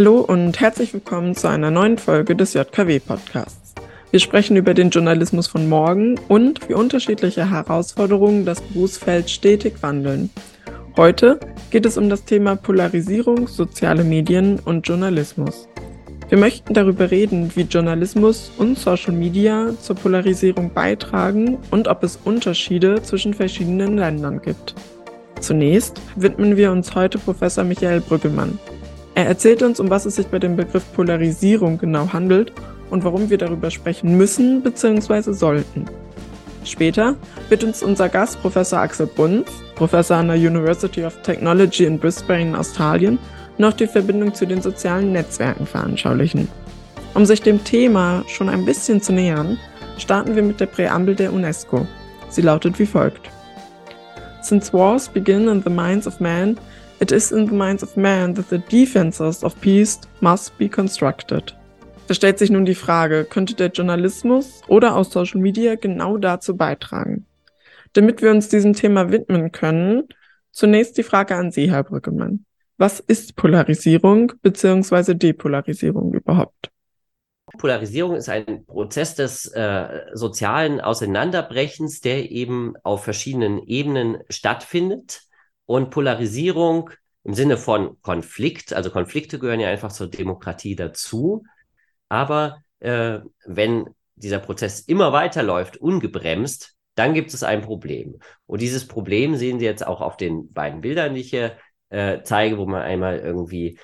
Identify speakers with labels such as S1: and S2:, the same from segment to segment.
S1: Hallo und herzlich willkommen zu einer neuen Folge des JKW Podcasts. Wir sprechen über den Journalismus von morgen und wie unterschiedliche Herausforderungen das Berufsfeld stetig wandeln. Heute geht es um das Thema Polarisierung, soziale Medien und Journalismus. Wir möchten darüber reden, wie Journalismus und Social Media zur Polarisierung beitragen und ob es Unterschiede zwischen verschiedenen Ländern gibt. Zunächst widmen wir uns heute Professor Michael Brüggemann. Er erzählt uns, um was es sich bei dem Begriff Polarisierung genau handelt und warum wir darüber sprechen müssen bzw. sollten. Später wird uns unser Gast Professor Axel Bruns, Professor an der University of Technology in Brisbane, Australien, noch die Verbindung zu den sozialen Netzwerken veranschaulichen. Um sich dem Thema schon ein bisschen zu nähern, starten wir mit der Präambel der UNESCO. Sie lautet wie folgt. Since wars begin in the minds of men, it is in the minds of man that the defenses of peace must be constructed. Da stellt sich nun die Frage, könnte der Journalismus oder auch Social Media genau dazu beitragen? Damit wir uns diesem Thema widmen können, zunächst die Frage an Sie, Herr Brückemann. Was ist Polarisierung bzw. Depolarisierung überhaupt?
S2: Polarisierung ist ein Prozess des äh, sozialen Auseinanderbrechens, der eben auf verschiedenen Ebenen stattfindet. Und Polarisierung im Sinne von Konflikt, also Konflikte gehören ja einfach zur Demokratie dazu. Aber äh, wenn dieser Prozess immer weiterläuft, ungebremst, dann gibt es ein Problem. Und dieses Problem sehen Sie jetzt auch auf den beiden Bildern, die ich hier äh, zeige, wo man einmal irgendwie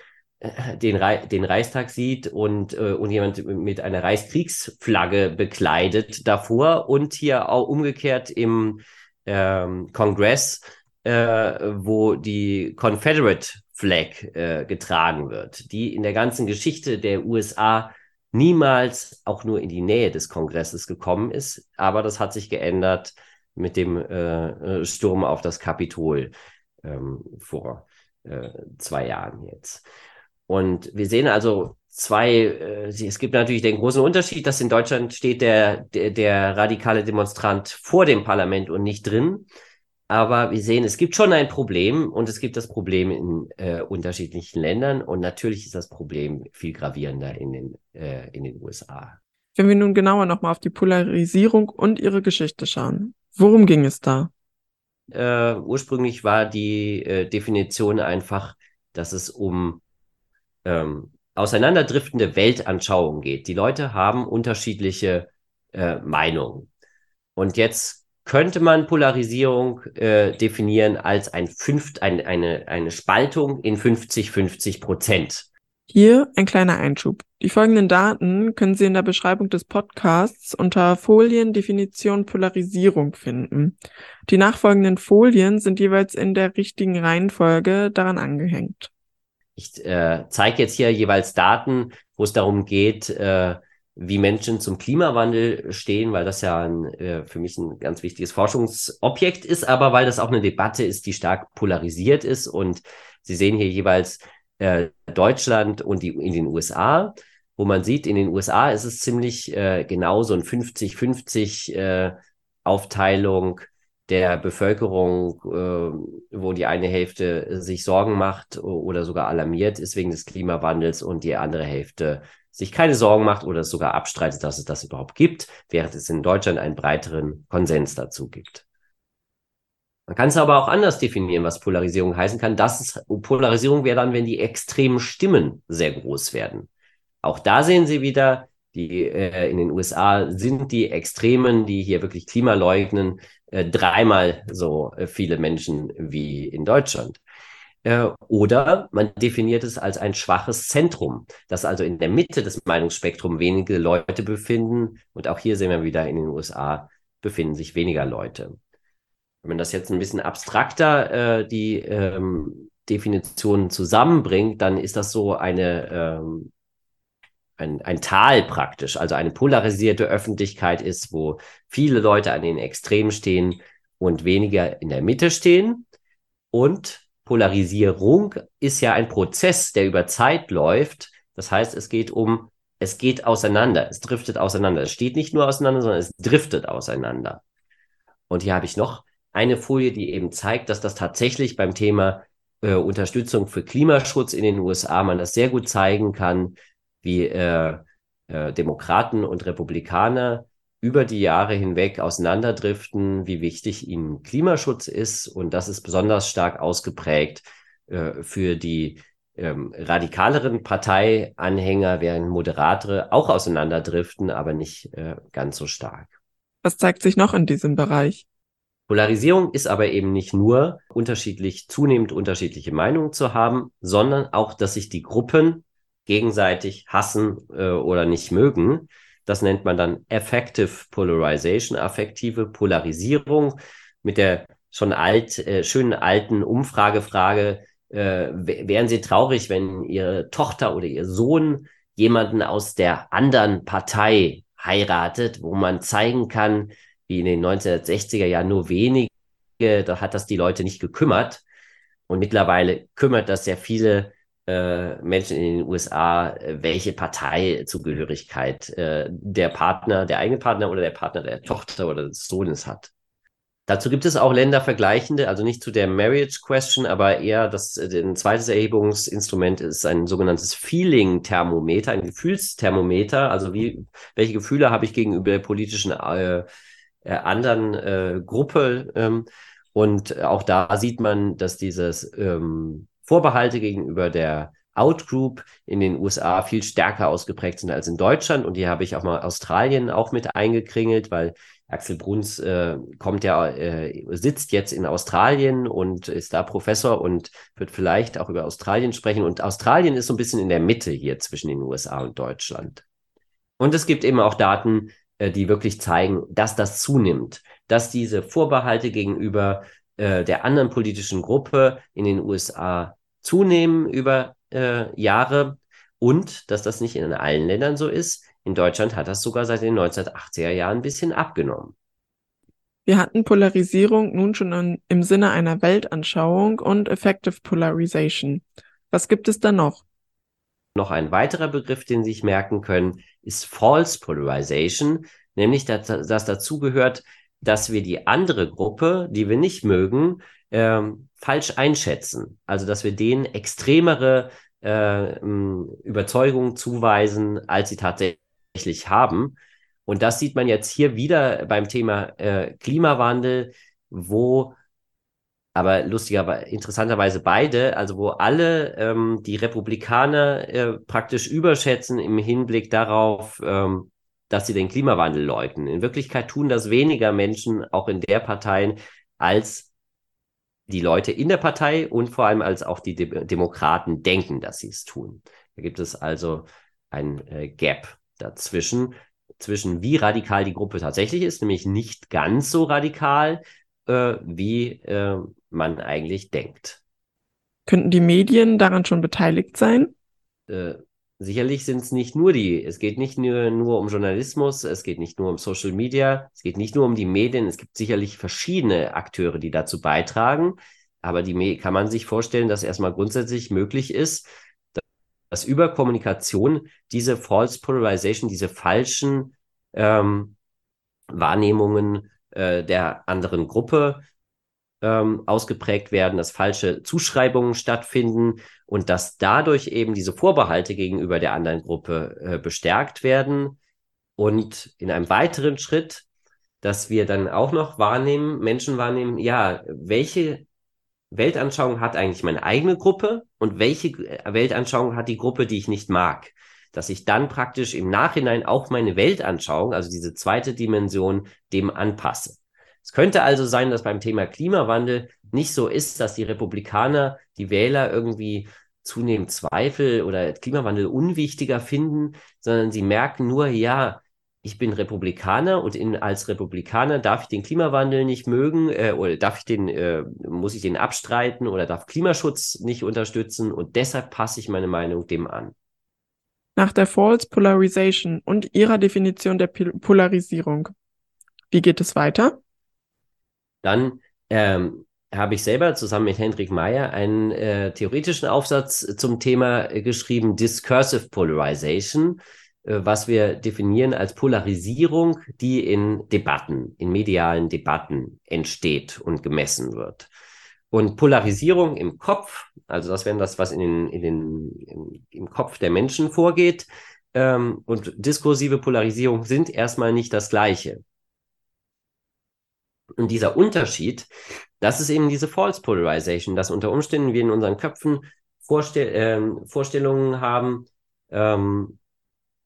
S2: den, Re den Reichstag sieht und, äh, und jemand mit einer Reichskriegsflagge bekleidet davor und hier auch umgekehrt im ähm, Kongress, äh, wo die Confederate Flag äh, getragen wird, die in der ganzen Geschichte der USA niemals auch nur in die Nähe des Kongresses gekommen ist. Aber das hat sich geändert mit dem äh, Sturm auf das Kapitol ähm, vor äh, zwei Jahren jetzt. Und wir sehen also zwei, äh, es gibt natürlich den großen Unterschied, dass in Deutschland steht der, der, der radikale Demonstrant vor dem Parlament und nicht drin. Aber wir sehen, es gibt schon ein Problem und es gibt das Problem in äh, unterschiedlichen Ländern und natürlich ist das Problem viel gravierender in den, äh, in den USA.
S1: Wenn wir nun genauer nochmal auf die Polarisierung und ihre Geschichte schauen, worum ging es da?
S2: Äh, ursprünglich war die äh, Definition einfach, dass es um ähm, auseinanderdriftende Weltanschauung geht. Die Leute haben unterschiedliche äh, Meinungen. Und jetzt könnte man Polarisierung äh, definieren als ein fünft, ein, eine, eine Spaltung in 50-50 Prozent.
S1: Hier ein kleiner Einschub. Die folgenden Daten können Sie in der Beschreibung des Podcasts unter Foliendefinition Polarisierung finden. Die nachfolgenden Folien sind jeweils in der richtigen Reihenfolge daran angehängt.
S2: Ich äh, zeige jetzt hier jeweils Daten, wo es darum geht, äh, wie Menschen zum Klimawandel stehen, weil das ja ein, äh, für mich ein ganz wichtiges Forschungsobjekt ist, aber weil das auch eine Debatte ist, die stark polarisiert ist. Und Sie sehen hier jeweils äh, Deutschland und die in den USA, wo man sieht, in den USA ist es ziemlich äh, genau so ein 50-50 äh, Aufteilung der Bevölkerung, äh, wo die eine Hälfte sich Sorgen macht oder sogar alarmiert ist wegen des Klimawandels und die andere Hälfte sich keine Sorgen macht oder sogar abstreitet, dass es das überhaupt gibt, während es in Deutschland einen breiteren Konsens dazu gibt. Man kann es aber auch anders definieren, was Polarisierung heißen kann. Das ist, Polarisierung wäre dann, wenn die extremen Stimmen sehr groß werden. Auch da sehen Sie wieder, die äh, in den USA sind die Extremen, die hier wirklich Klima leugnen, äh, dreimal so äh, viele Menschen wie in Deutschland. Äh, oder man definiert es als ein schwaches Zentrum, dass also in der Mitte des Meinungsspektrums wenige Leute befinden. Und auch hier sehen wir wieder in den USA befinden sich weniger Leute. Wenn man das jetzt ein bisschen abstrakter äh, die ähm, Definitionen zusammenbringt, dann ist das so eine ähm, ein, ein Tal praktisch, also eine polarisierte Öffentlichkeit ist, wo viele Leute an den Extremen stehen und weniger in der Mitte stehen. Und Polarisierung ist ja ein Prozess, der über Zeit läuft. Das heißt, es geht um, es geht auseinander, es driftet auseinander. Es steht nicht nur auseinander, sondern es driftet auseinander. Und hier habe ich noch eine Folie, die eben zeigt, dass das tatsächlich beim Thema äh, Unterstützung für Klimaschutz in den USA man das sehr gut zeigen kann, wie äh, äh, Demokraten und Republikaner über die Jahre hinweg auseinanderdriften, wie wichtig ihnen Klimaschutz ist. Und das ist besonders stark ausgeprägt äh, für die ähm, radikaleren Parteianhänger, während Moderatere auch auseinanderdriften, aber nicht äh, ganz so stark.
S1: Was zeigt sich noch in diesem Bereich?
S2: Polarisierung ist aber eben nicht nur unterschiedlich, zunehmend unterschiedliche Meinungen zu haben, sondern auch, dass sich die Gruppen gegenseitig hassen äh, oder nicht mögen. Das nennt man dann Affective Polarization, affektive Polarisierung mit der schon alt, äh, schönen alten Umfragefrage, äh, wären Sie traurig, wenn Ihre Tochter oder Ihr Sohn jemanden aus der anderen Partei heiratet, wo man zeigen kann, wie in den 1960er Jahren nur wenige, da hat das die Leute nicht gekümmert. Und mittlerweile kümmert das sehr viele äh, Menschen in den USA, äh, welche Parteizugehörigkeit äh, der Partner, der eigene Partner oder der Partner der Tochter oder des Sohnes hat. Dazu gibt es auch ländervergleichende, also nicht zu der Marriage Question, aber eher das äh, ein zweites Erhebungsinstrument ist ein sogenanntes Feeling-Thermometer, ein Gefühlsthermometer. Also wie welche Gefühle habe ich gegenüber der politischen äh, äh, anderen äh, Gruppe? Ähm, und auch da sieht man, dass dieses ähm, Vorbehalte gegenüber der Outgroup in den USA viel stärker ausgeprägt sind als in Deutschland. Und die habe ich auch mal Australien auch mit eingekringelt, weil Axel Bruns äh, kommt ja, äh, sitzt jetzt in Australien und ist da Professor und wird vielleicht auch über Australien sprechen. Und Australien ist so ein bisschen in der Mitte hier zwischen den USA und Deutschland. Und es gibt eben auch Daten, äh, die wirklich zeigen, dass das zunimmt, dass diese Vorbehalte gegenüber äh, der anderen politischen Gruppe in den USA zunehmen über äh, Jahre und dass das nicht in allen Ländern so ist. In Deutschland hat das sogar seit den 1980er Jahren ein bisschen abgenommen.
S1: Wir hatten Polarisierung nun schon in, im Sinne einer Weltanschauung und Effective Polarization. Was gibt es da noch?
S2: Noch ein weiterer Begriff, den Sie sich merken können, ist False Polarization, nämlich dass, dass dazu gehört, dass wir die andere Gruppe, die wir nicht mögen, ähm, falsch einschätzen. Also dass wir denen extremere äh, Überzeugungen zuweisen, als sie tatsächlich haben. Und das sieht man jetzt hier wieder beim Thema äh, Klimawandel, wo aber lustigerweise, interessanterweise beide, also wo alle ähm, die Republikaner äh, praktisch überschätzen im Hinblick darauf, ähm, dass sie den Klimawandel leugnen. In Wirklichkeit tun das weniger Menschen auch in der Partei als die Leute in der Partei und vor allem als auch die De Demokraten denken, dass sie es tun. Da gibt es also ein äh, Gap dazwischen, zwischen wie radikal die Gruppe tatsächlich ist, nämlich nicht ganz so radikal, äh, wie äh, man eigentlich denkt.
S1: Könnten die Medien daran schon beteiligt sein?
S2: Sicherlich sind es nicht nur die, es geht nicht nur, nur um Journalismus, es geht nicht nur um Social Media, es geht nicht nur um die Medien, es gibt sicherlich verschiedene Akteure, die dazu beitragen, aber die kann man sich vorstellen, dass erstmal grundsätzlich möglich ist, dass über Kommunikation diese False Polarization, diese falschen ähm, Wahrnehmungen äh, der anderen Gruppe ähm, ausgeprägt werden, dass falsche Zuschreibungen stattfinden und dass dadurch eben diese Vorbehalte gegenüber der anderen Gruppe äh, bestärkt werden. Und in einem weiteren Schritt, dass wir dann auch noch wahrnehmen, Menschen wahrnehmen, ja, welche Weltanschauung hat eigentlich meine eigene Gruppe und welche Weltanschauung hat die Gruppe, die ich nicht mag. Dass ich dann praktisch im Nachhinein auch meine Weltanschauung, also diese zweite Dimension, dem anpasse. Es könnte also sein, dass beim Thema Klimawandel nicht so ist, dass die Republikaner die Wähler irgendwie zunehmend Zweifel oder Klimawandel unwichtiger finden, sondern sie merken nur, ja, ich bin Republikaner und in, als Republikaner darf ich den Klimawandel nicht mögen äh, oder darf ich den, äh, muss ich den abstreiten oder darf Klimaschutz nicht unterstützen und deshalb passe ich meine Meinung dem an.
S1: Nach der False Polarization und ihrer Definition der Polarisierung, wie geht es weiter?
S2: Dann ähm, habe ich selber zusammen mit Hendrik Meyer einen äh, theoretischen Aufsatz zum Thema äh, geschrieben, Discursive Polarization äh, was wir definieren als Polarisierung, die in Debatten, in medialen Debatten entsteht und gemessen wird. Und Polarisierung im Kopf, also das wäre das, was in den, in den, in, im Kopf der Menschen vorgeht, ähm, und diskursive Polarisierung sind erstmal nicht das Gleiche. Und dieser Unterschied, das ist eben diese False Polarization, dass unter Umständen wir in unseren Köpfen Vorstell äh, Vorstellungen haben, ähm,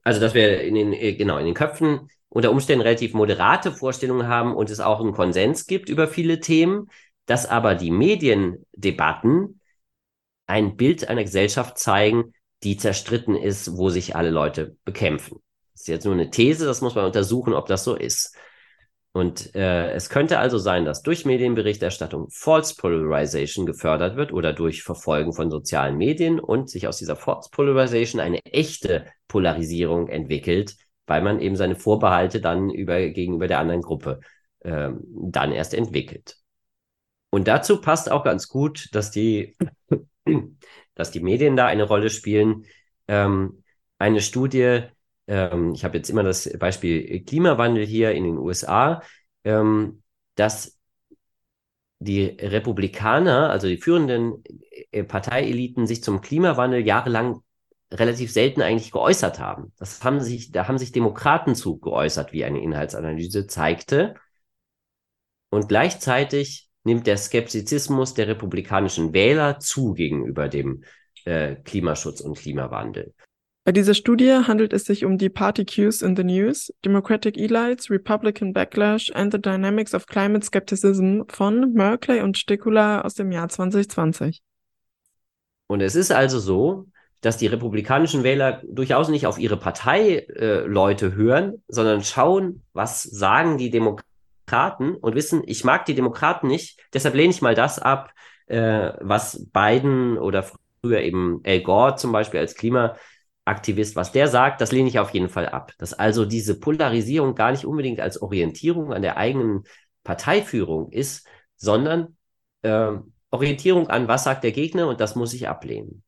S2: also dass wir in den, äh, genau, in den Köpfen unter Umständen relativ moderate Vorstellungen haben und es auch einen Konsens gibt über viele Themen, dass aber die Mediendebatten ein Bild einer Gesellschaft zeigen, die zerstritten ist, wo sich alle Leute bekämpfen. Das ist jetzt nur eine These, das muss man untersuchen, ob das so ist. Und äh, es könnte also sein, dass durch Medienberichterstattung False Polarization gefördert wird oder durch Verfolgen von sozialen Medien und sich aus dieser False Polarization eine echte Polarisierung entwickelt, weil man eben seine Vorbehalte dann über, gegenüber der anderen Gruppe äh, dann erst entwickelt. Und dazu passt auch ganz gut, dass die, dass die Medien da eine Rolle spielen. Ähm, eine Studie ähm, ich habe jetzt immer das Beispiel Klimawandel hier in den USA, ähm, dass die Republikaner, also die führenden äh, Parteieliten, sich zum Klimawandel jahrelang relativ selten eigentlich geäußert haben. Das haben sich, da haben sich Demokraten zu geäußert, wie eine Inhaltsanalyse zeigte. Und gleichzeitig nimmt der Skeptizismus der republikanischen Wähler zu gegenüber dem äh, Klimaschutz und Klimawandel.
S1: Bei dieser Studie handelt es sich um die Party Cues in the News, Democratic Elites, Republican Backlash and the Dynamics of Climate Skepticism von Merkley und Stikula aus dem Jahr 2020.
S2: Und es ist also so, dass die republikanischen Wähler durchaus nicht auf ihre Parteileute äh, hören, sondern schauen, was sagen die Demokraten und wissen, ich mag die Demokraten nicht, deshalb lehne ich mal das ab, äh, was Biden oder früher eben Al Gore zum Beispiel als Klima Aktivist, was der sagt, das lehne ich auf jeden Fall ab. Dass also diese Polarisierung gar nicht unbedingt als Orientierung an der eigenen Parteiführung ist, sondern äh, Orientierung an, was sagt der Gegner und das muss ich ablehnen.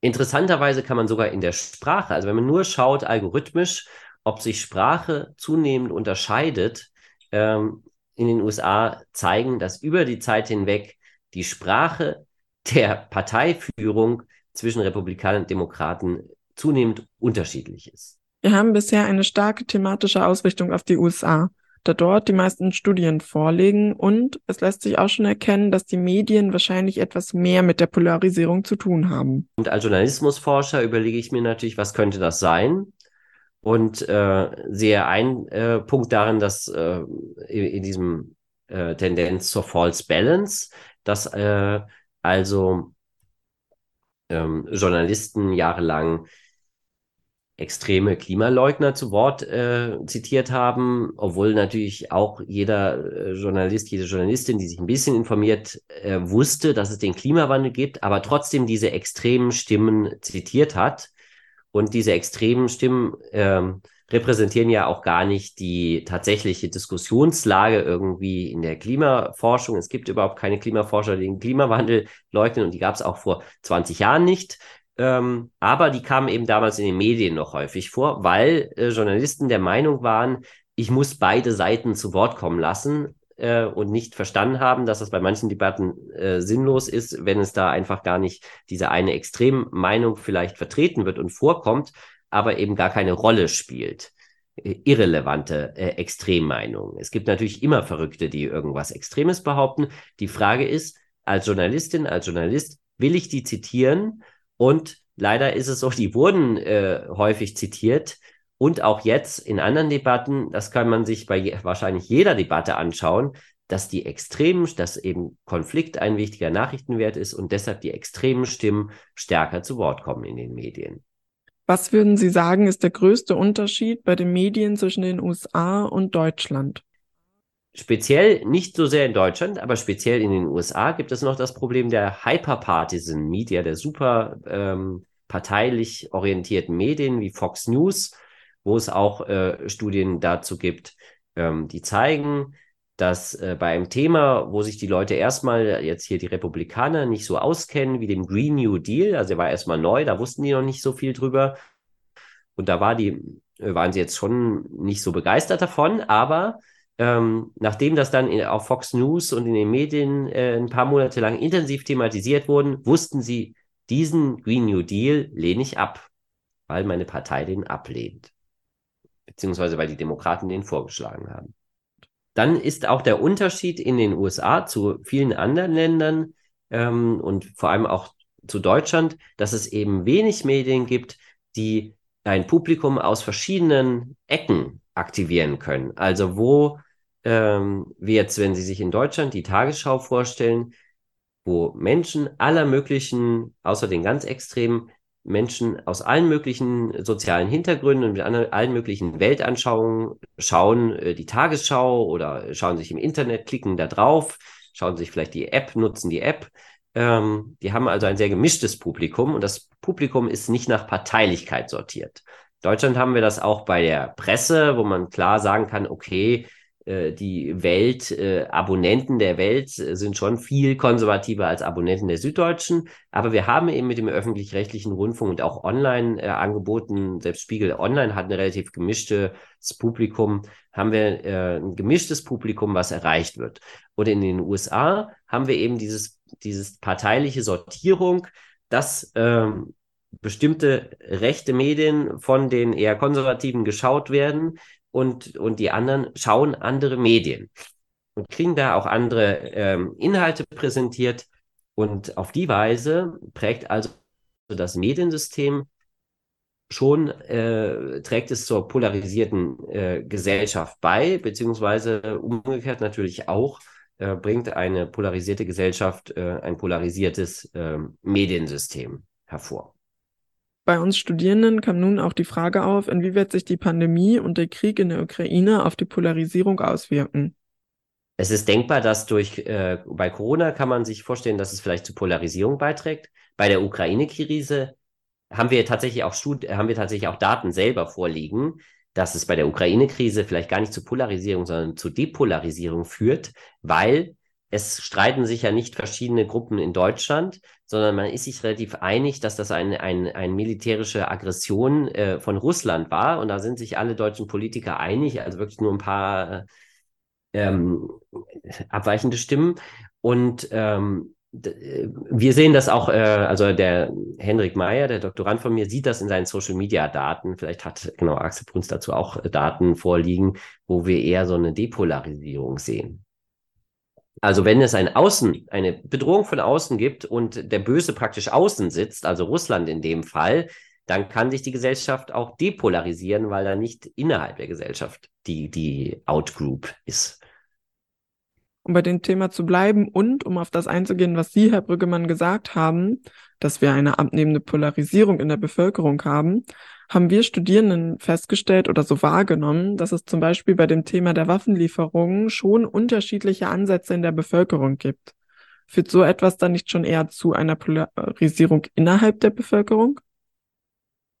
S2: Interessanterweise kann man sogar in der Sprache, also wenn man nur schaut algorithmisch, ob sich Sprache zunehmend unterscheidet, ähm, in den USA zeigen, dass über die Zeit hinweg die Sprache der Parteiführung zwischen Republikanern und Demokraten zunehmend unterschiedlich ist.
S1: Wir haben bisher eine starke thematische Ausrichtung auf die USA, da dort die meisten Studien vorliegen und es lässt sich auch schon erkennen, dass die Medien wahrscheinlich etwas mehr mit der Polarisierung zu tun haben.
S2: Und als Journalismusforscher überlege ich mir natürlich, was könnte das sein? Und äh, sehe einen äh, Punkt darin, dass äh, in, in diesem äh, Tendenz zur False Balance, dass äh, also ähm, Journalisten jahrelang extreme Klimaleugner zu Wort äh, zitiert haben, obwohl natürlich auch jeder äh, Journalist, jede Journalistin, die sich ein bisschen informiert, äh, wusste, dass es den Klimawandel gibt, aber trotzdem diese extremen Stimmen zitiert hat. Und diese extremen Stimmen ähm, repräsentieren ja auch gar nicht die tatsächliche Diskussionslage irgendwie in der Klimaforschung. Es gibt überhaupt keine Klimaforscher, die den Klimawandel leugnen und die gab es auch vor 20 Jahren nicht. Ähm, aber die kamen eben damals in den Medien noch häufig vor, weil äh, Journalisten der Meinung waren, ich muss beide Seiten zu Wort kommen lassen äh, und nicht verstanden haben, dass das bei manchen Debatten äh, sinnlos ist, wenn es da einfach gar nicht diese eine Extremmeinung vielleicht vertreten wird und vorkommt, aber eben gar keine Rolle spielt. Äh, irrelevante äh, Extremmeinungen. Es gibt natürlich immer Verrückte, die irgendwas Extremes behaupten. Die Frage ist, als Journalistin, als Journalist, will ich die zitieren? Und leider ist es so, die wurden äh, häufig zitiert. Und auch jetzt in anderen Debatten, das kann man sich bei je, wahrscheinlich jeder Debatte anschauen, dass die extremen, dass eben Konflikt ein wichtiger Nachrichtenwert ist und deshalb die extremen Stimmen stärker zu Wort kommen in den Medien.
S1: Was würden Sie sagen, ist der größte Unterschied bei den Medien zwischen den USA und Deutschland?
S2: Speziell nicht so sehr in Deutschland, aber speziell in den USA gibt es noch das Problem der hyperpartisan Media, der super ähm, parteilich orientierten Medien wie Fox News, wo es auch äh, Studien dazu gibt, ähm, die zeigen, dass äh, bei einem Thema, wo sich die Leute erstmal, jetzt hier die Republikaner, nicht so auskennen wie dem Green New Deal, also er war erstmal neu, da wussten die noch nicht so viel drüber. Und da war die, äh, waren sie jetzt schon nicht so begeistert davon, aber ähm, nachdem das dann in, auf Fox News und in den Medien äh, ein paar Monate lang intensiv thematisiert wurden, wussten sie, diesen Green New Deal lehne ich ab, weil meine Partei den ablehnt. Beziehungsweise weil die Demokraten den vorgeschlagen haben. Dann ist auch der Unterschied in den USA zu vielen anderen Ländern ähm, und vor allem auch zu Deutschland, dass es eben wenig Medien gibt, die ein Publikum aus verschiedenen Ecken aktivieren können. Also wo ähm, wir jetzt, wenn Sie sich in Deutschland die Tagesschau vorstellen, wo Menschen aller möglichen, außer den ganz extremen, Menschen aus allen möglichen sozialen Hintergründen und mit allen möglichen Weltanschauungen schauen äh, die Tagesschau oder schauen sich im Internet, klicken da drauf, schauen sich vielleicht die App, nutzen die App. Ähm, die haben also ein sehr gemischtes Publikum und das Publikum ist nicht nach Parteilichkeit sortiert. In Deutschland haben wir das auch bei der Presse, wo man klar sagen kann, okay, die Welt, äh, Abonnenten der Welt äh, sind schon viel konservativer als Abonnenten der Süddeutschen. Aber wir haben eben mit dem öffentlich-rechtlichen Rundfunk und auch Online-Angeboten, selbst Spiegel Online hat ein relativ gemischtes Publikum, haben wir äh, ein gemischtes Publikum, was erreicht wird. Und in den USA haben wir eben dieses, dieses parteiliche Sortierung, dass ähm, bestimmte rechte Medien von den eher konservativen geschaut werden, und, und die anderen schauen andere Medien und kriegen da auch andere ähm, Inhalte präsentiert. Und auf die Weise prägt also das Mediensystem schon, äh, trägt es zur polarisierten äh, Gesellschaft bei, beziehungsweise umgekehrt natürlich auch, äh, bringt eine polarisierte Gesellschaft äh, ein polarisiertes äh, Mediensystem hervor.
S1: Bei uns Studierenden kam nun auch die Frage auf, inwieweit sich die Pandemie und der Krieg in der Ukraine auf die Polarisierung auswirken.
S2: Es ist denkbar, dass durch äh, bei Corona kann man sich vorstellen, dass es vielleicht zu Polarisierung beiträgt. Bei der Ukraine-Krise haben wir tatsächlich auch Stud haben wir tatsächlich auch Daten selber vorliegen, dass es bei der Ukraine-Krise vielleicht gar nicht zu Polarisierung, sondern zu Depolarisierung führt, weil es streiten sich ja nicht verschiedene Gruppen in Deutschland, sondern man ist sich relativ einig, dass das eine ein, ein militärische Aggression äh, von Russland war. Und da sind sich alle deutschen Politiker einig, also wirklich nur ein paar ähm, abweichende Stimmen. Und ähm, wir sehen das auch, äh, also der Henrik Meyer, der Doktorand von mir, sieht das in seinen Social Media Daten. Vielleicht hat genau Axel Bruns dazu auch Daten vorliegen, wo wir eher so eine Depolarisierung sehen. Also wenn es ein Außen, eine Bedrohung von außen gibt und der Böse praktisch außen sitzt, also Russland in dem Fall, dann kann sich die Gesellschaft auch depolarisieren, weil da nicht innerhalb der Gesellschaft die, die Outgroup ist.
S1: Um bei dem Thema zu bleiben und um auf das einzugehen, was Sie, Herr Brüggemann, gesagt haben, dass wir eine abnehmende Polarisierung in der Bevölkerung haben, haben wir Studierenden festgestellt oder so wahrgenommen, dass es zum Beispiel bei dem Thema der Waffenlieferungen schon unterschiedliche Ansätze in der Bevölkerung gibt. Führt so etwas dann nicht schon eher zu einer Polarisierung innerhalb der Bevölkerung?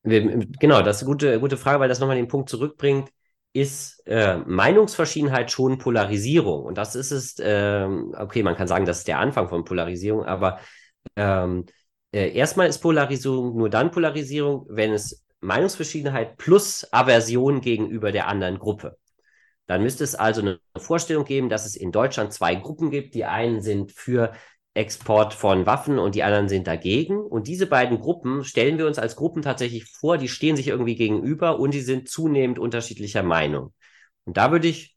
S2: Genau, das ist eine gute, gute Frage, weil das nochmal den Punkt zurückbringt. Ist äh, Meinungsverschiedenheit schon Polarisierung? Und das ist es, äh, okay, man kann sagen, das ist der Anfang von Polarisierung, aber ähm, äh, erstmal ist Polarisierung nur dann Polarisierung, wenn es Meinungsverschiedenheit plus Aversion gegenüber der anderen Gruppe. Dann müsste es also eine Vorstellung geben, dass es in Deutschland zwei Gruppen gibt. Die einen sind für Export von Waffen und die anderen sind dagegen. Und diese beiden Gruppen stellen wir uns als Gruppen tatsächlich vor, die stehen sich irgendwie gegenüber und die sind zunehmend unterschiedlicher Meinung. Und da würde ich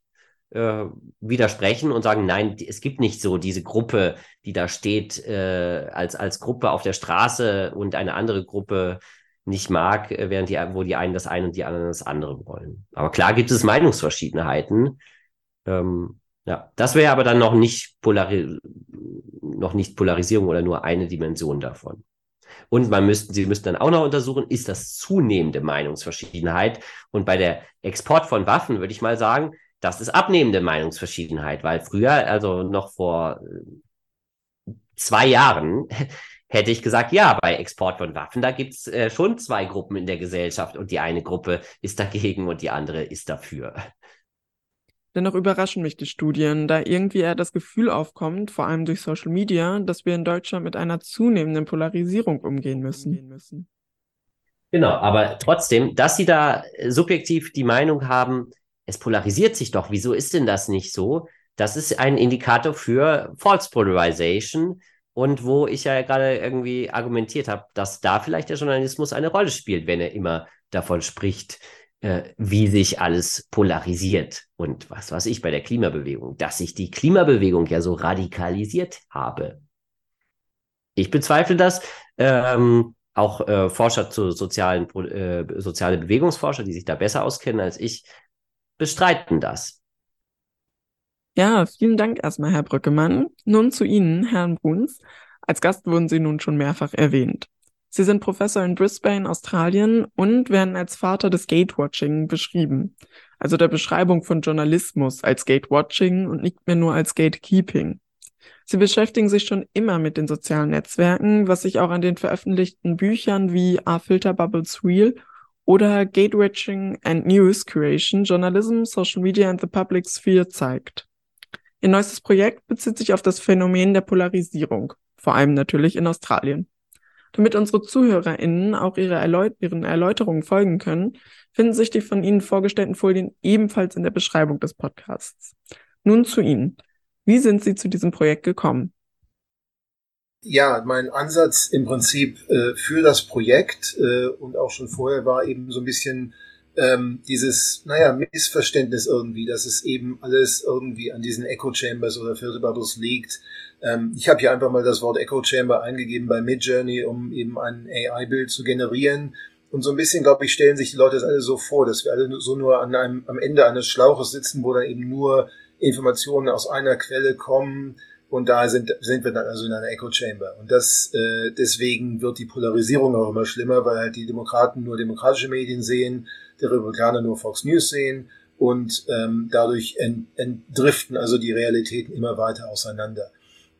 S2: äh, widersprechen und sagen, nein, es gibt nicht so diese Gruppe, die da steht äh, als, als Gruppe auf der Straße und eine andere Gruppe nicht mag, äh, während die, wo die einen das eine und die anderen das andere wollen. Aber klar gibt es Meinungsverschiedenheiten. Ähm, ja, das wäre aber dann noch nicht, Polari noch nicht Polarisierung oder nur eine Dimension davon. Und man müssten, Sie müssten dann auch noch untersuchen, ist das zunehmende Meinungsverschiedenheit? Und bei der Export von Waffen würde ich mal sagen, das ist abnehmende Meinungsverschiedenheit, weil früher, also noch vor äh, zwei Jahren, hätte ich gesagt, ja, bei Export von Waffen, da gibt's äh, schon zwei Gruppen in der Gesellschaft und die eine Gruppe ist dagegen und die andere ist dafür.
S1: Dennoch überraschen mich die Studien, da irgendwie eher das Gefühl aufkommt, vor allem durch Social Media, dass wir in Deutschland mit einer zunehmenden Polarisierung umgehen müssen.
S2: Genau, aber trotzdem, dass Sie da subjektiv die Meinung haben, es polarisiert sich doch. Wieso ist denn das nicht so? Das ist ein Indikator für False Polarization und wo ich ja gerade irgendwie argumentiert habe, dass da vielleicht der Journalismus eine Rolle spielt, wenn er immer davon spricht, äh, wie sich alles polarisiert. Und was weiß ich bei der Klimabewegung, dass sich die Klimabewegung ja so radikalisiert habe. Ich bezweifle das. Ähm, auch äh, Forscher zu sozialen, äh, soziale Bewegungsforscher, die sich da besser auskennen als ich, bestreiten das.
S1: Ja, vielen Dank erstmal, Herr Brückemann. Nun zu Ihnen, Herrn Bruns. Als Gast wurden Sie nun schon mehrfach erwähnt. Sie sind Professor in Brisbane, Australien und werden als Vater des Gatewatching beschrieben, also der Beschreibung von Journalismus als Gatewatching und nicht mehr nur als Gatekeeping. Sie beschäftigen sich schon immer mit den sozialen Netzwerken, was sich auch an den veröffentlichten Büchern wie Are Filter Bubbles Real oder Gatewatching and News Creation, Journalism, Social Media and the Public Sphere zeigt. Ihr neuestes Projekt bezieht sich auf das Phänomen der Polarisierung, vor allem natürlich in Australien. Damit unsere ZuhörerInnen auch ihre Erläut ihren Erläuterungen folgen können, finden sich die von Ihnen vorgestellten Folien ebenfalls in der Beschreibung des Podcasts. Nun zu Ihnen. Wie sind Sie zu diesem Projekt gekommen?
S3: Ja, mein Ansatz im Prinzip äh, für das Projekt äh, und auch schon vorher war eben so ein bisschen ähm, dieses, naja, Missverständnis irgendwie, dass es eben alles irgendwie an diesen Echo Chambers oder Filter Bubbles liegt. Ähm, ich habe hier einfach mal das Wort Echo Chamber eingegeben bei Midjourney, um eben ein AI-Bild zu generieren. Und so ein bisschen, glaube ich, stellen sich die Leute das alle so vor, dass wir alle so nur an einem, am Ende eines Schlauches sitzen, wo dann eben nur Informationen aus einer Quelle kommen und da sind, sind wir dann also in einer Echo Chamber. Und das äh, deswegen wird die Polarisierung auch immer schlimmer, weil halt die Demokraten nur demokratische Medien sehen, die Republikaner nur Fox News sehen und ähm, dadurch ent, entdriften also die Realitäten immer weiter auseinander.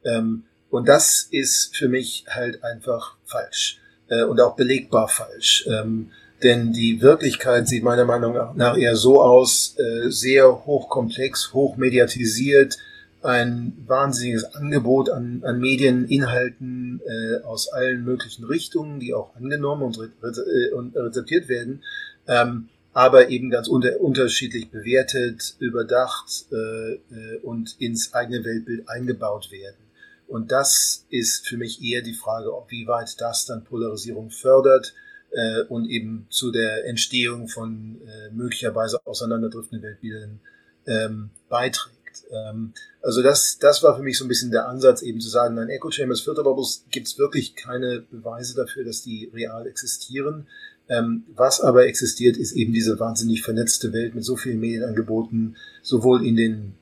S3: Ähm, und das ist für mich halt einfach falsch äh, und auch belegbar falsch. Ähm, denn die Wirklichkeit sieht meiner Meinung nach eher so aus, äh, sehr hochkomplex, hochmediatisiert, ein wahnsinniges Angebot an, an Medieninhalten äh, aus allen möglichen Richtungen, die auch angenommen und, re äh, und rezeptiert werden, ähm, aber eben ganz unter unterschiedlich bewertet, überdacht äh, äh, und ins eigene Weltbild eingebaut werden. Und das ist für mich eher die Frage, ob wie weit das dann Polarisierung fördert äh, und eben zu der Entstehung von äh, möglicherweise auseinanderdriftenden Weltbildern ähm, beiträgt. Ähm, also das, das war für mich so ein bisschen der Ansatz, eben zu sagen, nein, Echo Chambers, Filterbubbles gibt es wirklich keine Beweise dafür, dass die real existieren. Ähm, was aber existiert, ist eben diese wahnsinnig vernetzte Welt mit so vielen Medienangeboten, sowohl in den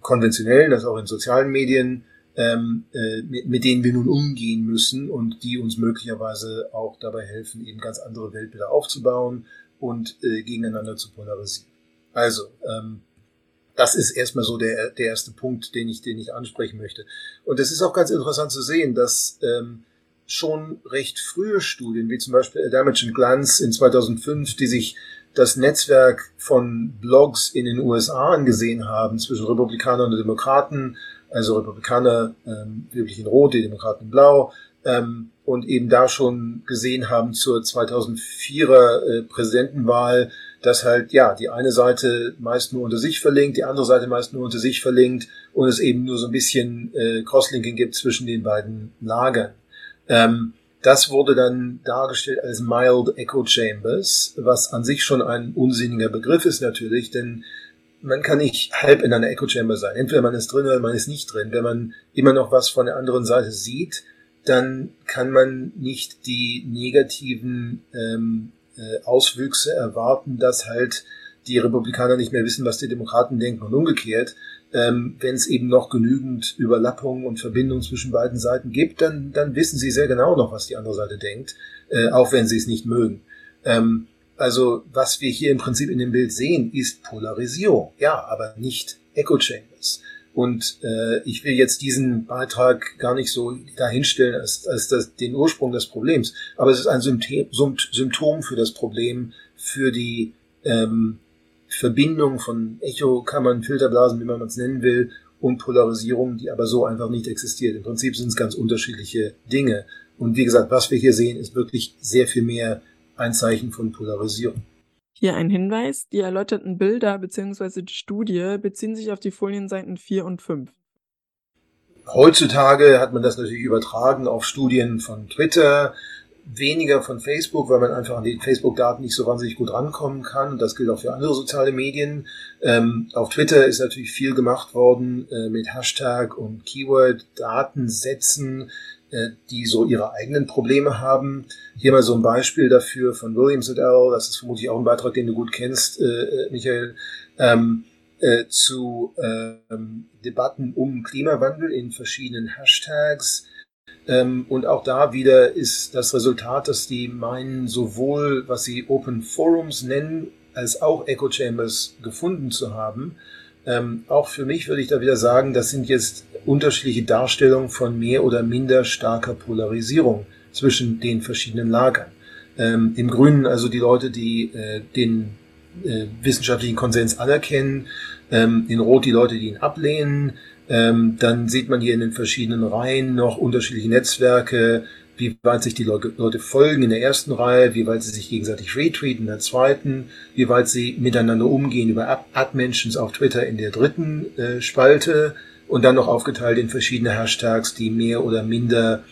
S3: konventionellen als auch in sozialen Medien, ähm, äh, mit, mit, denen wir nun umgehen müssen und die uns möglicherweise auch dabei helfen, eben ganz andere Weltbilder aufzubauen und äh, gegeneinander zu polarisieren. Also, ähm, das ist erstmal so der, der erste Punkt, den ich, den ich ansprechen möchte. Und es ist auch ganz interessant zu sehen, dass ähm, schon recht frühe Studien, wie zum Beispiel Damage and Glance in 2005, die sich das Netzwerk von Blogs in den USA angesehen haben zwischen Republikanern und Demokraten, also Republikaner ähm, wirklich in Rot, die Demokraten in Blau, ähm, und eben da schon gesehen haben zur 2004er äh, Präsidentenwahl, dass halt ja die eine Seite meist nur unter sich verlinkt, die andere Seite meist nur unter sich verlinkt und es eben nur so ein bisschen äh, Crosslinking gibt zwischen den beiden Lagern. Ähm, das wurde dann dargestellt als Mild Echo Chambers, was an sich schon ein unsinniger Begriff ist natürlich, denn man kann nicht halb in einer Echo Chamber sein. Entweder man ist drin oder man ist nicht drin. Wenn man immer noch was von der anderen Seite sieht, dann kann man nicht die negativen ähm, äh, Auswüchse erwarten, dass halt die Republikaner nicht mehr wissen, was die Demokraten denken und umgekehrt. Ähm, Wenn es eben noch genügend Überlappungen und Verbindungen zwischen beiden Seiten gibt, dann, dann wissen sie sehr genau noch, was die andere Seite denkt, äh, auch wenn sie es nicht mögen. Ähm, also was wir hier im Prinzip in dem Bild sehen, ist Polarisierung, ja, aber nicht Echo Chambers. Und äh, ich will jetzt diesen Beitrag gar nicht so dahinstellen als, als das, den Ursprung des Problems, aber es ist ein Symptom, Symptom für das Problem, für die ähm, Verbindung von Echokammern, Filterblasen, wie man es nennen will, und Polarisierung, die aber so einfach nicht existiert. Im Prinzip sind es ganz unterschiedliche Dinge. Und wie gesagt, was wir hier sehen, ist wirklich sehr viel mehr ein Zeichen von Polarisierung.
S1: Hier ein Hinweis, die erläuterten Bilder bzw. die Studie beziehen sich auf die Folienseiten 4 und 5.
S3: Heutzutage hat man das natürlich übertragen auf Studien von Twitter, weniger von Facebook, weil man einfach an die Facebook-Daten nicht so wahnsinnig gut rankommen kann. Das gilt auch für andere soziale Medien. Ähm, auf Twitter ist natürlich viel gemacht worden äh, mit Hashtag und Keyword-Datensätzen, äh, die so ihre eigenen Probleme haben. Hier mal so ein Beispiel dafür von Williams et al. Das ist vermutlich auch ein Beitrag, den du gut kennst, äh, äh Michael. Ähm, äh, zu ähm, Debatten um Klimawandel in verschiedenen Hashtags. Ähm, und auch da wieder ist das Resultat, dass die meinen, sowohl was sie Open Forums nennen, als auch Echo Chambers gefunden zu haben. Ähm, auch für mich würde ich da wieder sagen, das sind jetzt unterschiedliche Darstellungen von mehr oder minder starker Polarisierung zwischen den verschiedenen Lagern. Ähm, Im Grünen also die Leute, die äh, den äh, wissenschaftlichen Konsens anerkennen, ähm, in Rot die Leute, die ihn ablehnen. Ähm, dann sieht man hier in den verschiedenen Reihen noch unterschiedliche Netzwerke, wie weit sich die Leute, folgen in der ersten Reihe, wie weit sie sich gegenseitig retweeten in der zweiten, wie weit sie miteinander umgehen über Ad-Mentions auf Twitter in der dritten äh, Spalte und dann noch aufgeteilt in verschiedene Hashtags, die mehr oder minder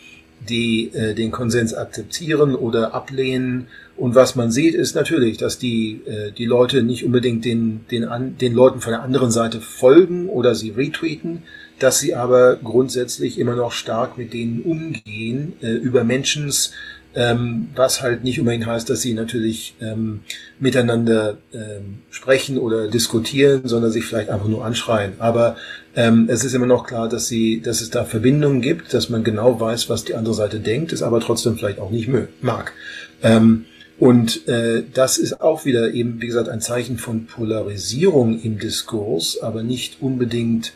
S3: die äh, den Konsens akzeptieren oder ablehnen. Und was man sieht, ist natürlich, dass die, äh, die Leute nicht unbedingt den, den, an, den Leuten von der anderen Seite folgen oder sie retweeten, dass sie aber grundsätzlich immer noch stark mit denen umgehen, äh, über Mentions ähm, was halt nicht unbedingt heißt, dass sie natürlich ähm, miteinander ähm, sprechen oder diskutieren, sondern sich vielleicht einfach nur anschreien. Aber ähm, es ist immer noch klar, dass sie, dass es da Verbindungen gibt, dass man genau weiß, was die andere Seite denkt, es aber trotzdem vielleicht auch nicht mag. Ähm, und äh, das ist auch wieder eben, wie gesagt, ein Zeichen von Polarisierung im Diskurs, aber nicht unbedingt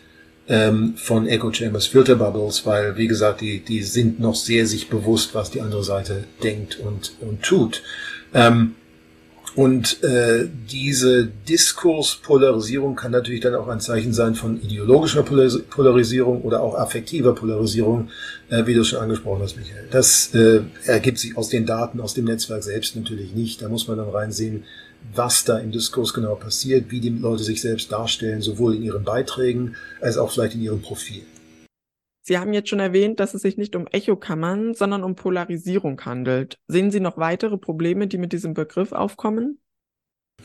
S3: ähm, von Echo Chambers Filter Bubbles, weil, wie gesagt, die, die sind noch sehr sich bewusst, was die andere Seite denkt und, und tut. Ähm, und äh, diese Diskurspolarisierung kann natürlich dann auch ein Zeichen sein von ideologischer Polarisierung oder auch affektiver Polarisierung, äh, wie du schon angesprochen hast, Michael. Das äh, ergibt sich aus den Daten, aus dem Netzwerk selbst natürlich nicht. Da muss man dann reinsehen, was da im Diskurs genau passiert, wie die Leute sich selbst darstellen, sowohl in ihren Beiträgen als auch vielleicht in ihrem Profil.
S1: Sie haben jetzt schon erwähnt, dass es sich nicht um Echokammern, sondern um Polarisierung handelt. Sehen Sie noch weitere Probleme, die mit diesem Begriff aufkommen?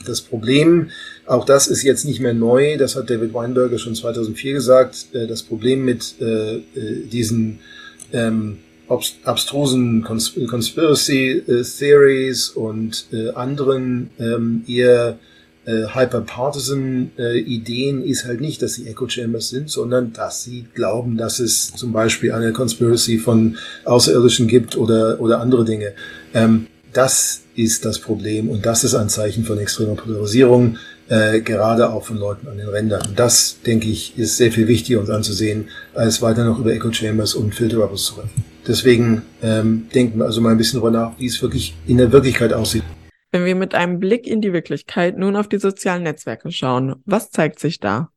S3: Das Problem, auch das ist jetzt nicht mehr neu, das hat David Weinberger schon 2004 gesagt, äh, das Problem mit äh, äh, diesen ähm, abstrusen Conspiracy Theories und anderen ähm, eher äh, hyperpartisan äh, Ideen ist halt nicht, dass sie Echo Chambers sind, sondern dass sie glauben, dass es zum Beispiel eine Conspiracy von Außerirdischen gibt oder, oder andere Dinge. Ähm, das ist das Problem und das ist ein Zeichen von extremer Polarisierung, äh, gerade auch von Leuten an den Rändern. Und das, denke ich, ist sehr viel wichtiger uns anzusehen, als weiter noch über Echo Chambers und Filter Bubbles zu reden. Deswegen ähm, denken wir also mal ein bisschen darüber nach, wie es wirklich in der Wirklichkeit aussieht.
S1: Wenn wir mit einem Blick in die Wirklichkeit nun auf die sozialen Netzwerke schauen, was zeigt sich da?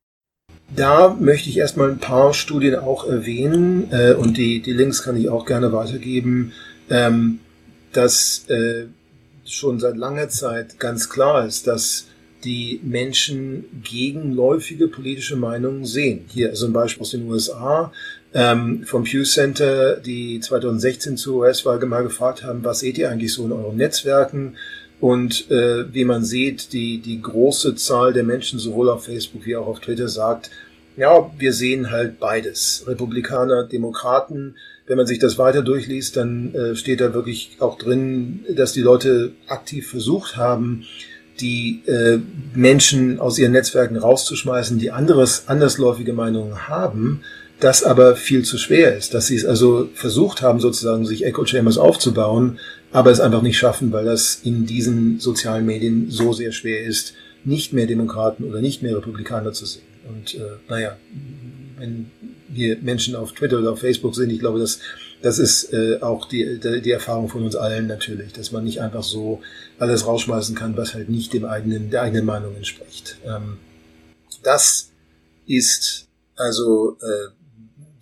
S3: Da möchte ich erstmal ein paar Studien auch erwähnen äh, und die, die Links kann ich auch gerne weitergeben, ähm, dass äh, schon seit langer Zeit ganz klar ist, dass die Menschen gegenläufige politische Meinungen sehen. Hier ist ein Beispiel aus den USA ähm, vom Pew Center, die 2016 zur US-Wahl mal gefragt haben, was seht ihr eigentlich so in euren Netzwerken? Und äh, wie man sieht, die, die große Zahl der Menschen sowohl auf Facebook wie auch auf Twitter sagt, ja, wir sehen halt beides. Republikaner, Demokraten. Wenn man sich das weiter durchliest, dann äh, steht da wirklich auch drin, dass die Leute aktiv versucht haben, die äh, Menschen aus ihren Netzwerken rauszuschmeißen, die anderes, andersläufige Meinungen haben, das aber viel zu schwer ist, dass sie es also versucht haben, sozusagen sich Echo Chambers aufzubauen, aber es einfach nicht schaffen, weil das in diesen sozialen Medien so sehr schwer ist, nicht mehr Demokraten oder nicht mehr Republikaner zu sehen. Und äh, naja, wenn hier Menschen auf Twitter oder auf Facebook sind, ich glaube, das, das ist äh, auch die, die Erfahrung von uns allen natürlich, dass man nicht einfach so alles rausschmeißen kann, was halt nicht dem eigenen, der eigenen Meinung entspricht. Ähm, das ist also äh,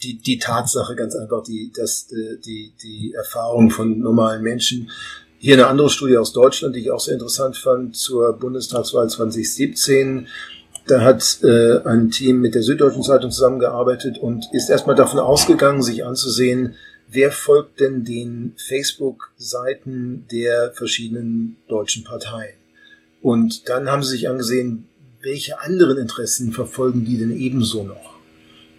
S3: die, die Tatsache ganz einfach, die, dass, äh, die, die Erfahrung von normalen Menschen. Hier eine andere Studie aus Deutschland, die ich auch sehr interessant fand, zur Bundestagswahl 2017. Da hat äh, ein Team mit der Süddeutschen Zeitung zusammengearbeitet und ist erstmal davon ausgegangen, sich anzusehen, wer folgt denn den Facebook-Seiten der verschiedenen deutschen Parteien. Und dann haben sie sich angesehen, welche anderen Interessen verfolgen die denn ebenso noch.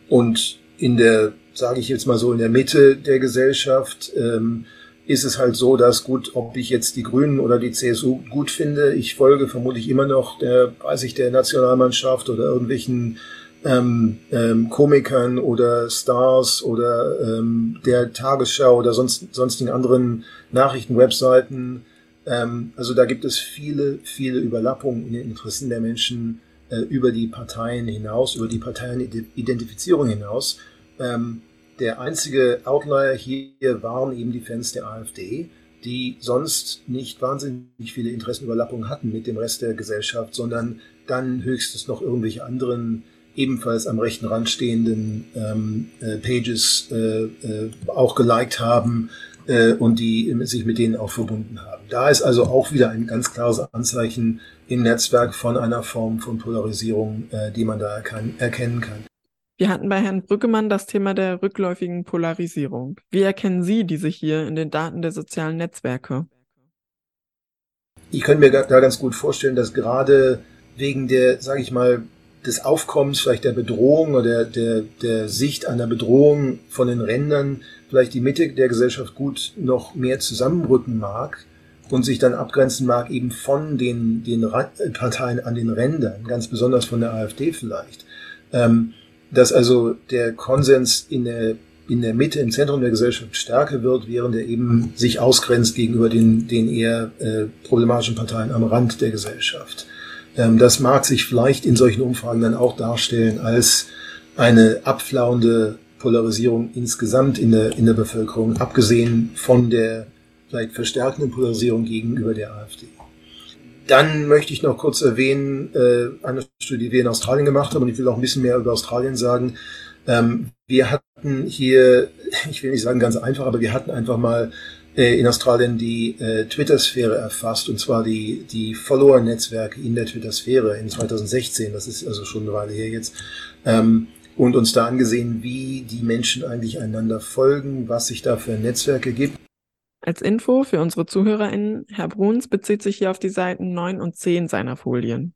S3: Und in der, sage ich jetzt mal so, in der Mitte der Gesellschaft ähm, ist es halt so, dass gut, ob ich jetzt die Grünen oder die CSU gut finde, ich folge vermutlich immer noch der, weiß ich, der Nationalmannschaft oder irgendwelchen ähm, ähm, Komikern oder Stars oder ähm, der Tagesschau oder sonst, sonstigen anderen Nachrichtenwebseiten. Ähm, also da gibt es viele, viele Überlappungen in den Interessen der Menschen äh, über die Parteien hinaus, über die Parteienidentifizierung hinaus. Ähm, der einzige Outlier hier waren eben die Fans der AfD, die sonst nicht wahnsinnig viele Interessenüberlappungen hatten mit dem Rest der Gesellschaft, sondern dann höchstens noch irgendwelche anderen ebenfalls am rechten Rand stehenden ähm, äh, Pages äh, äh, auch geliked haben äh, und die sich mit denen auch verbunden haben. Da ist also auch wieder ein ganz klares Anzeichen im Netzwerk von einer Form von Polarisierung, äh, die man da erkennen kann.
S1: Wir hatten bei Herrn Brückemann das Thema der rückläufigen Polarisierung. Wie erkennen Sie diese hier in den Daten der sozialen Netzwerke?
S3: Ich könnte mir da ganz gut vorstellen, dass gerade wegen der, sage ich mal, des Aufkommens vielleicht der Bedrohung oder der, der, der Sicht einer Bedrohung von den Rändern vielleicht die Mitte der Gesellschaft gut noch mehr zusammenrücken mag und sich dann abgrenzen mag eben von den, den Parteien an den Rändern, ganz besonders von der AfD vielleicht. Ähm, dass also der Konsens in der, in der Mitte, im Zentrum der Gesellschaft stärker wird, während er eben sich ausgrenzt gegenüber den, den eher äh, problematischen Parteien am Rand der Gesellschaft. Ähm, das mag sich vielleicht in solchen Umfragen dann auch darstellen als eine abflauende Polarisierung insgesamt in der, in der Bevölkerung, abgesehen von der vielleicht verstärkenden Polarisierung gegenüber der AfD. Dann möchte ich noch kurz erwähnen, äh, eine Studie, die wir in Australien gemacht haben, und ich will auch ein bisschen mehr über Australien sagen. Ähm, wir hatten hier, ich will nicht sagen ganz einfach, aber wir hatten einfach mal äh, in Australien die äh, Twitter-Sphäre erfasst, und zwar die, die Follower-Netzwerke in der Twitter-Sphäre in 2016, das ist also schon eine Weile her jetzt, ähm, und uns da angesehen, wie die Menschen eigentlich einander folgen, was sich da für Netzwerke gibt.
S1: Als Info für unsere ZuhörerInnen, Herr Bruns bezieht sich hier auf die Seiten 9 und 10 seiner Folien.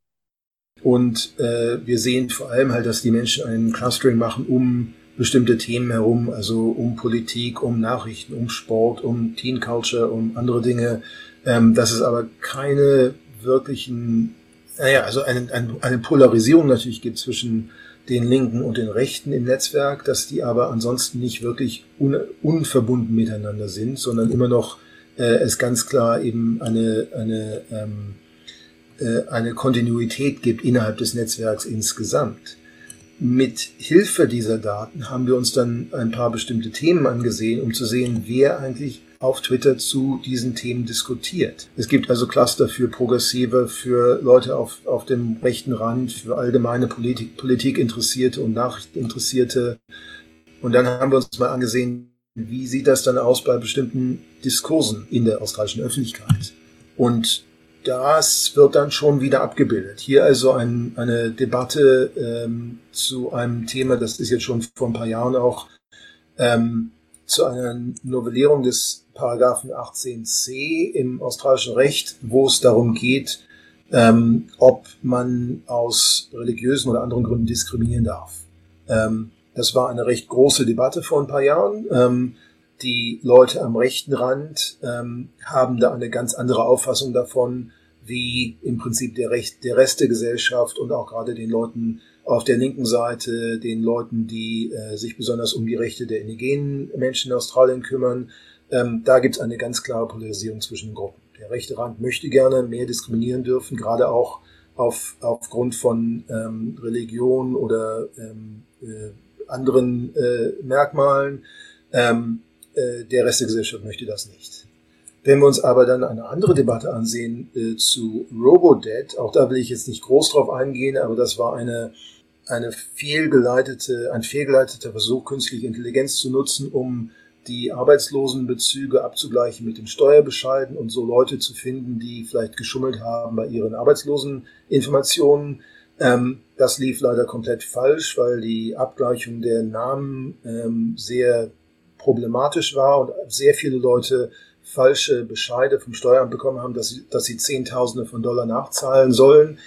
S3: Und äh, wir sehen vor allem halt, dass die Menschen einen Clustering machen um bestimmte Themen herum, also um Politik, um Nachrichten, um Sport, um Teen Culture, um andere Dinge. Ähm, dass es aber keine wirklichen, naja, also eine, eine, eine Polarisierung natürlich gibt zwischen den Linken und den Rechten im Netzwerk, dass die aber ansonsten nicht wirklich un unverbunden miteinander sind, sondern immer noch äh, es ganz klar eben eine, eine, ähm, äh, eine Kontinuität gibt innerhalb des Netzwerks insgesamt. Mit Hilfe dieser Daten haben wir uns dann ein paar bestimmte Themen angesehen, um zu sehen, wer eigentlich auf Twitter zu diesen Themen diskutiert. Es gibt also Cluster für Progressive, für Leute auf, auf dem rechten Rand, für allgemeine Politik, Politikinteressierte und Nachrichteninteressierte. Und dann haben wir uns mal angesehen, wie sieht das dann aus bei bestimmten Diskursen in der australischen Öffentlichkeit. Und das wird dann schon wieder abgebildet. Hier also ein, eine Debatte ähm, zu einem Thema, das ist jetzt schon vor ein paar Jahren auch ähm, zu einer Novellierung des Paragraphen 18c im australischen Recht, wo es darum geht, ähm, ob man aus religiösen oder anderen Gründen diskriminieren darf. Ähm, das war eine recht große Debatte vor ein paar Jahren. Ähm, die Leute am rechten Rand ähm, haben da eine ganz andere Auffassung davon, wie im Prinzip der, Recht, der Rest der Gesellschaft und auch gerade den Leuten auf der linken Seite, den Leuten, die äh, sich besonders um die Rechte der indigenen Menschen in Australien kümmern. Ähm, da gibt es eine ganz klare Polarisierung zwischen den Gruppen. Der rechte Rand möchte gerne mehr diskriminieren dürfen, gerade auch auf, aufgrund von ähm, Religion oder ähm, äh, anderen äh, Merkmalen. Ähm, äh, der Rest der Gesellschaft möchte das nicht. Wenn wir uns aber dann eine andere Debatte ansehen äh, zu Robodebt, auch da will ich jetzt nicht groß drauf eingehen, aber das war eine, eine fehlgeleitete, ein fehlgeleiteter Versuch, künstliche Intelligenz zu nutzen, um die Arbeitslosenbezüge abzugleichen mit den Steuerbescheiden und so Leute zu finden, die vielleicht geschummelt haben bei ihren Arbeitsloseninformationen. Ähm, das lief leider komplett falsch, weil die Abgleichung der Namen ähm, sehr problematisch war und sehr viele Leute falsche Bescheide vom Steueramt bekommen haben, dass sie, dass sie Zehntausende von Dollar nachzahlen sollen.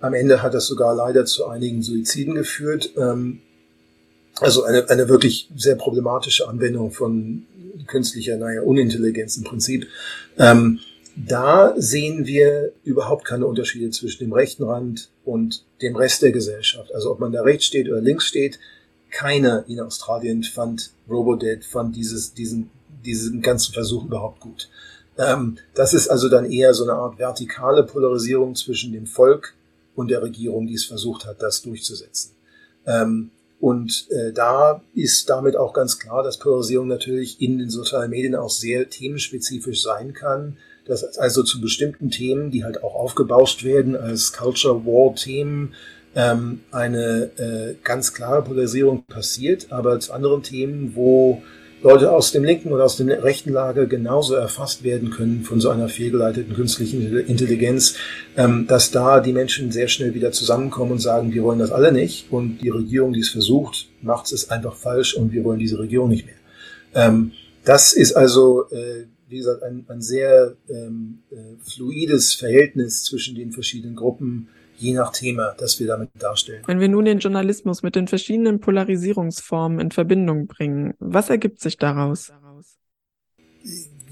S3: Am Ende hat das sogar leider zu einigen Suiziden geführt. Ähm, also eine, eine wirklich sehr problematische Anwendung von künstlicher, naja, Unintelligenz im Prinzip. Ähm, da sehen wir überhaupt keine Unterschiede zwischen dem rechten Rand und dem Rest der Gesellschaft. Also ob man da rechts steht oder links steht, keiner in Australien fand Robodead, fand dieses, diesen, diesen ganzen Versuch überhaupt gut. Ähm, das ist also dann eher so eine Art vertikale Polarisierung zwischen dem Volk und der Regierung, die es versucht hat, das durchzusetzen. Ähm, und äh, da ist damit auch ganz klar, dass Polarisierung natürlich in den sozialen Medien auch sehr themenspezifisch sein kann. Dass also zu bestimmten Themen, die halt auch aufgebauscht werden als Culture War Themen, ähm, eine äh, ganz klare Polarisierung passiert, aber zu anderen Themen, wo Leute aus dem linken oder aus dem rechten Lager genauso erfasst werden können von so einer fehlgeleiteten künstlichen Intelligenz, ähm, dass da die Menschen sehr schnell wieder zusammenkommen und sagen, wir wollen das alle nicht und die Regierung, die es versucht, macht es einfach falsch und wir wollen diese Regierung nicht mehr. Ähm, das ist also, äh, wie gesagt, ein, ein sehr ähm, äh, fluides Verhältnis zwischen den verschiedenen Gruppen, je nach Thema, das wir damit darstellen.
S1: Wenn wir nun den Journalismus mit den verschiedenen Polarisierungsformen in Verbindung bringen, was ergibt sich daraus?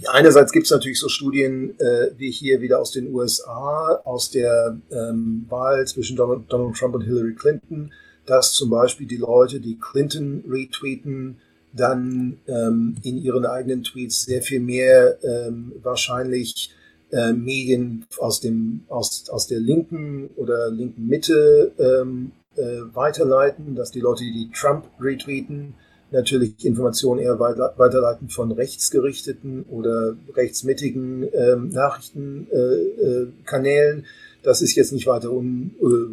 S3: Einerseits gibt es natürlich so Studien äh, wie hier wieder aus den USA, aus der ähm, Wahl zwischen Donald, Donald Trump und Hillary Clinton, dass zum Beispiel die Leute, die Clinton retweeten, dann ähm, in ihren eigenen Tweets sehr viel mehr ähm, wahrscheinlich äh, Medien aus dem aus, aus der linken oder linken Mitte ähm, äh, weiterleiten, dass die Leute, die Trump retweeten, natürlich Informationen eher weiter, weiterleiten von rechtsgerichteten oder rechtsmittigen ähm, Nachrichtenkanälen. Äh, das ist jetzt nicht weiter un, äh,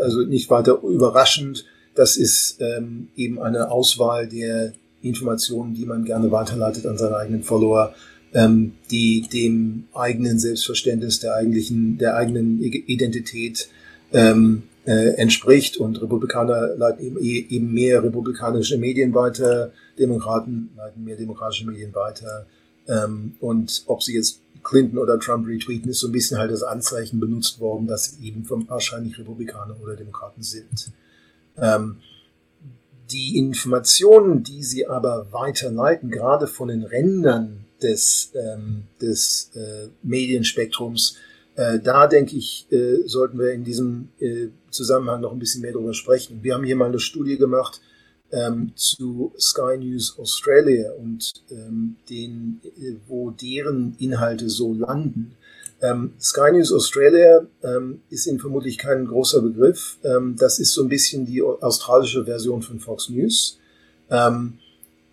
S3: also nicht weiter überraschend. Das ist ähm, eben eine Auswahl der Informationen, die man gerne weiterleitet an seine eigenen Follower ähm, die dem eigenen Selbstverständnis der eigentlichen, der eigenen Identität ähm, äh, entspricht. Und Republikaner leiten eben, e-, eben mehr republikanische Medien weiter, Demokraten leiten mehr demokratische Medien weiter. Ähm, und ob sie jetzt Clinton oder Trump retweeten, ist so ein bisschen halt das Anzeichen benutzt worden, dass sie eben vom wahrscheinlich Republikaner oder Demokraten sind. Ähm, die Informationen, die sie aber weiterleiten, gerade von den Rändern des, ähm, des äh, Medienspektrums. Äh, da denke ich, äh, sollten wir in diesem äh, Zusammenhang noch ein bisschen mehr darüber sprechen. Wir haben hier mal eine Studie gemacht ähm, zu Sky News Australia und ähm, den, äh, wo deren Inhalte so landen. Ähm, Sky News Australia ähm, ist Ihnen vermutlich kein großer Begriff. Ähm, das ist so ein bisschen die australische Version von Fox News. Ähm,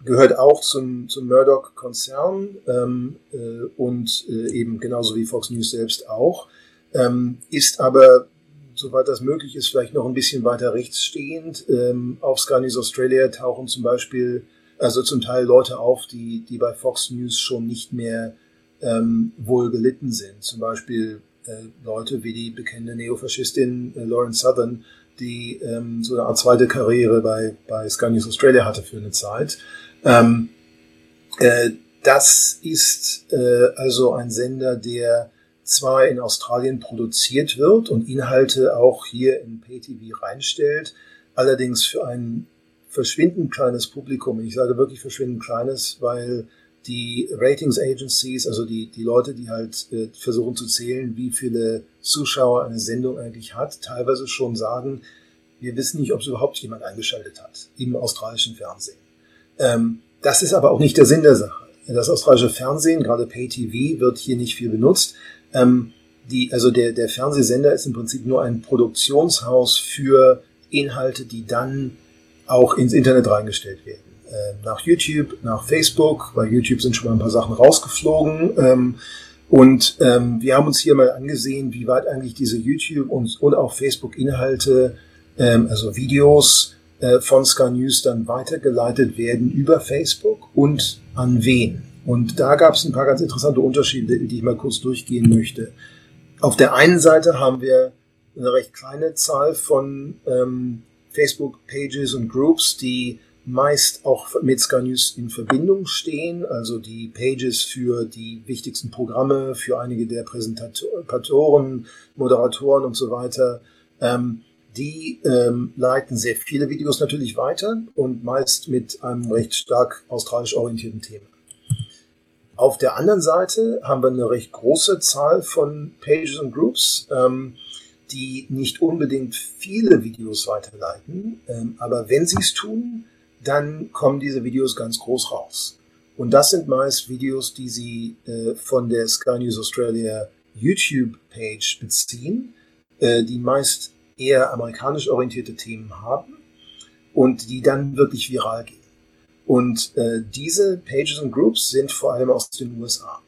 S3: gehört auch zum, zum Murdoch-Konzern ähm, äh, und äh, eben genauso wie Fox News selbst auch, ähm, ist aber, soweit das möglich ist, vielleicht noch ein bisschen weiter rechts stehend. Ähm, auf Sky News Australia tauchen zum Beispiel, also zum Teil Leute auf, die, die bei Fox News schon nicht mehr ähm, wohl gelitten sind. Zum Beispiel äh, Leute wie die bekannte Neofaschistin äh, Lauren Southern, die ähm, so eine Art zweite Karriere bei, bei Sky News Australia hatte für eine Zeit. Ähm, äh, das ist äh, also ein Sender, der zwar in Australien produziert wird und Inhalte auch hier in PayTV reinstellt, allerdings für ein verschwindend kleines Publikum. Ich sage wirklich verschwindend kleines, weil die Ratings Agencies, also die, die Leute, die halt äh, versuchen zu zählen, wie viele Zuschauer eine Sendung eigentlich hat, teilweise schon sagen, wir wissen nicht, ob es überhaupt jemand eingeschaltet hat im australischen Fernsehen. Ähm, das ist aber auch nicht der Sinn der Sache. Das australische Fernsehen, gerade Pay-TV, wird hier nicht viel benutzt. Ähm, die, also der, der Fernsehsender ist im Prinzip nur ein Produktionshaus für Inhalte, die dann auch ins Internet reingestellt werden. Äh, nach YouTube, nach Facebook, bei YouTube sind schon mal ein paar Sachen rausgeflogen. Ähm, und ähm, wir haben uns hier mal angesehen, wie weit eigentlich diese YouTube und, und auch Facebook-Inhalte, ähm, also Videos, äh, von Sky News dann weitergeleitet werden über Facebook und an wen. Und da gab es ein paar ganz interessante Unterschiede, die ich mal kurz durchgehen möchte. Auf der einen Seite haben wir eine recht kleine Zahl von ähm, Facebook-Pages und Groups, die meist auch mit Sky News in Verbindung stehen, also die Pages für die wichtigsten Programme, für einige der Präsentatoren, Moderatoren und so weiter. Ähm, die ähm, leiten sehr viele Videos natürlich weiter und meist mit einem recht stark australisch orientierten Thema. Auf der anderen Seite haben wir eine recht große Zahl von Pages und Groups, ähm, die nicht unbedingt viele Videos weiterleiten, ähm, aber wenn sie es tun, dann kommen diese Videos ganz groß raus. Und das sind meist Videos, die sie äh, von der Sky News Australia YouTube-Page beziehen, äh, die meist eher amerikanisch orientierte Themen haben und die dann wirklich viral gehen. Und äh, diese Pages und Groups sind vor allem aus den USA.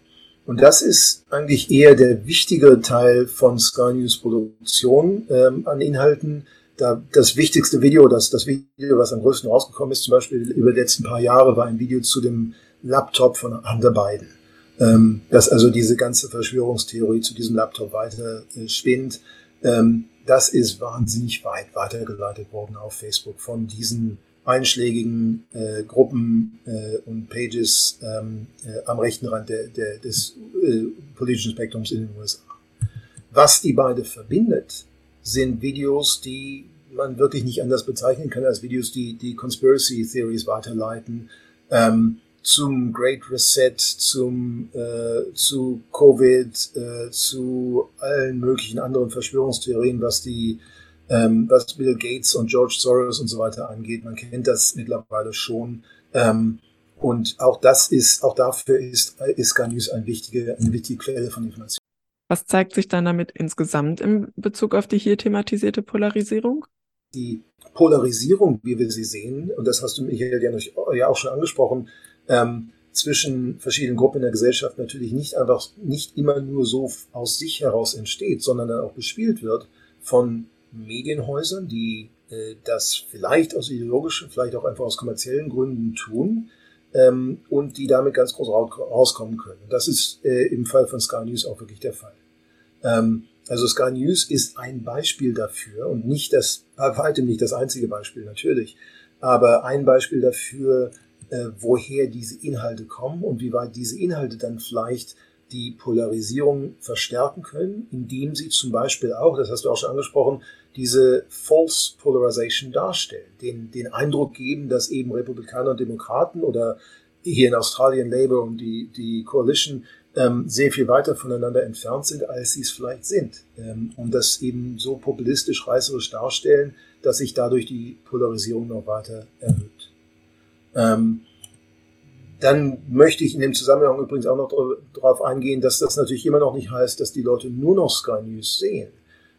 S3: Und das ist eigentlich eher der wichtigere Teil von Sky News Produktion ähm, an Inhalten. Da das wichtigste Video, das, das Video, was am größten rausgekommen ist, zum Beispiel über die letzten paar Jahre, war ein Video zu dem Laptop von Hunter Biden. Ähm, dass also diese ganze Verschwörungstheorie zu diesem Laptop weiter äh, spinnt. Ähm, das ist wahnsinnig weit weitergeleitet worden auf Facebook von diesen einschlägigen äh, Gruppen äh, und Pages ähm, äh, am rechten Rand der, der, des äh, politischen Spektrums in den USA. Was die beide verbindet, sind Videos, die man wirklich nicht anders bezeichnen kann als Videos, die die Conspiracy Theories weiterleiten, ähm, zum Great Reset, zum, äh, zu Covid, äh, zu allen möglichen anderen Verschwörungstheorien, was die ähm, was Bill Gates und George Soros und so weiter angeht. Man kennt das mittlerweile schon. Ähm, und auch das ist, auch dafür ist, ist News eine wichtige, eine wichtige Quelle von Informationen.
S1: Was zeigt sich dann damit insgesamt in Bezug auf die hier thematisierte Polarisierung?
S3: Die Polarisierung, wie wir sie sehen, und das hast du Michael ja auch schon angesprochen, ähm, zwischen verschiedenen Gruppen in der Gesellschaft natürlich nicht einfach nicht immer nur so aus sich heraus entsteht, sondern dann auch bespielt wird von Medienhäusern, die äh, das vielleicht aus ideologischen, vielleicht auch einfach aus kommerziellen Gründen tun ähm, und die damit ganz groß rauskommen können. Und das ist äh, im Fall von Sky News auch wirklich der Fall. Ähm, also Sky News ist ein Beispiel dafür und nicht das, bei weitem nicht das einzige Beispiel natürlich, aber ein Beispiel dafür, äh, woher diese Inhalte kommen und wie weit diese Inhalte dann vielleicht die Polarisierung verstärken können, indem sie zum Beispiel auch, das hast du auch schon angesprochen, diese False Polarization darstellen, den, den Eindruck geben, dass eben Republikaner und Demokraten oder hier in Australien Labour und die, die Coalition ähm, sehr viel weiter voneinander entfernt sind, als sie es vielleicht sind. Ähm, und das eben so populistisch, reißerisch darstellen, dass sich dadurch die Polarisierung noch weiter erhöht. Ähm, dann möchte ich in dem Zusammenhang übrigens auch noch darauf eingehen, dass das natürlich immer noch nicht heißt, dass die Leute nur noch Sky News sehen.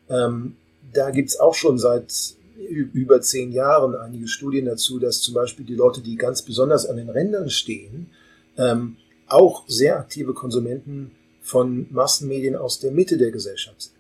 S3: Ähm, da gibt's auch schon seit über zehn Jahren einige Studien dazu, dass zum Beispiel die Leute, die ganz besonders an den Rändern stehen, ähm, auch sehr aktive Konsumenten von Massenmedien aus der Mitte der Gesellschaft sind.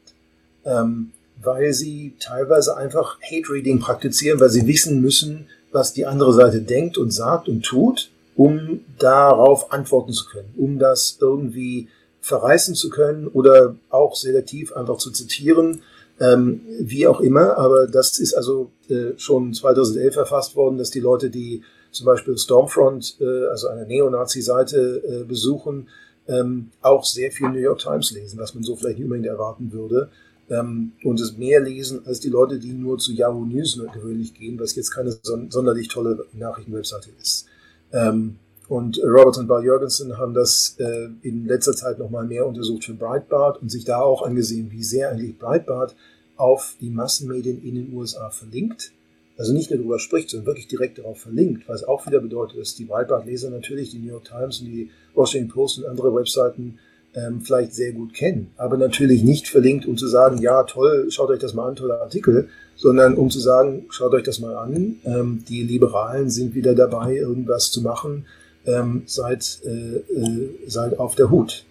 S3: Ähm, weil sie teilweise einfach Hate-Reading praktizieren, weil sie wissen müssen, was die andere Seite denkt und sagt und tut um darauf antworten zu können, um das irgendwie verreißen zu können oder auch selektiv einfach zu zitieren, ähm, wie auch immer. Aber das ist also äh, schon 2011 erfasst worden, dass die Leute, die zum Beispiel Stormfront, äh, also eine Neonazi-Seite äh, besuchen, ähm, auch sehr viel New York Times lesen, was man so vielleicht nicht unbedingt erwarten würde. Ähm, und es mehr lesen als die Leute, die nur zu Yahoo News gewöhnlich gehen, was jetzt keine son sonderlich tolle Nachrichtenwebseite ist. Ähm, und Robert und Bar Jorgensen haben das äh, in letzter Zeit nochmal mehr untersucht für Breitbart und sich da auch angesehen, wie sehr eigentlich Breitbart auf die Massenmedien in den USA verlinkt. Also nicht nur darüber spricht, sondern wirklich direkt darauf verlinkt, was auch wieder bedeutet, dass die Breitbart-Leser natürlich die New York Times und die Washington Post und andere Webseiten ähm, vielleicht sehr gut kennen, aber natürlich nicht verlinkt, um zu sagen, ja toll, schaut euch das mal an, toller Artikel, sondern um zu sagen, schaut euch das mal an, ähm, die Liberalen sind wieder dabei, irgendwas zu machen, ähm, seid, äh, äh, seid auf der Hut.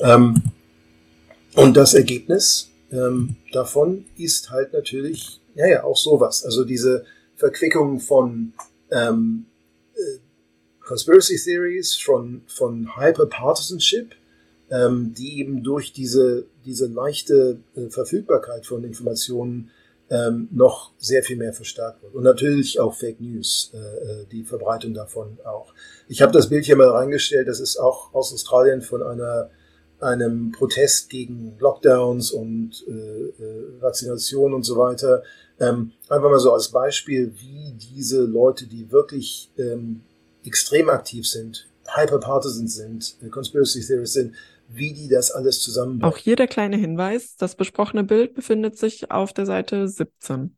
S3: Ähm, und das Ergebnis ähm, davon ist halt natürlich, ja, ja, auch sowas. Also diese Verquickung von ähm, äh, Conspiracy Theories, von, von Hyperpartisanship, ähm, die eben durch diese, diese leichte äh, Verfügbarkeit von Informationen ähm, noch sehr viel mehr verstärkt wird. Und natürlich auch Fake News, äh, äh die Verbreitung davon auch. Ich habe das Bild hier mal reingestellt, das ist auch aus Australien von einer einem Protest gegen Lockdowns und äh, äh, Vaccination und so weiter. Ähm, einfach mal so als Beispiel, wie diese Leute, die wirklich ähm, extrem aktiv sind, hyperpartisan sind, äh, Conspiracy Theorists sind, wie die das alles zusammenbringen.
S1: Auch hier der kleine Hinweis, das besprochene Bild befindet sich auf der Seite 17.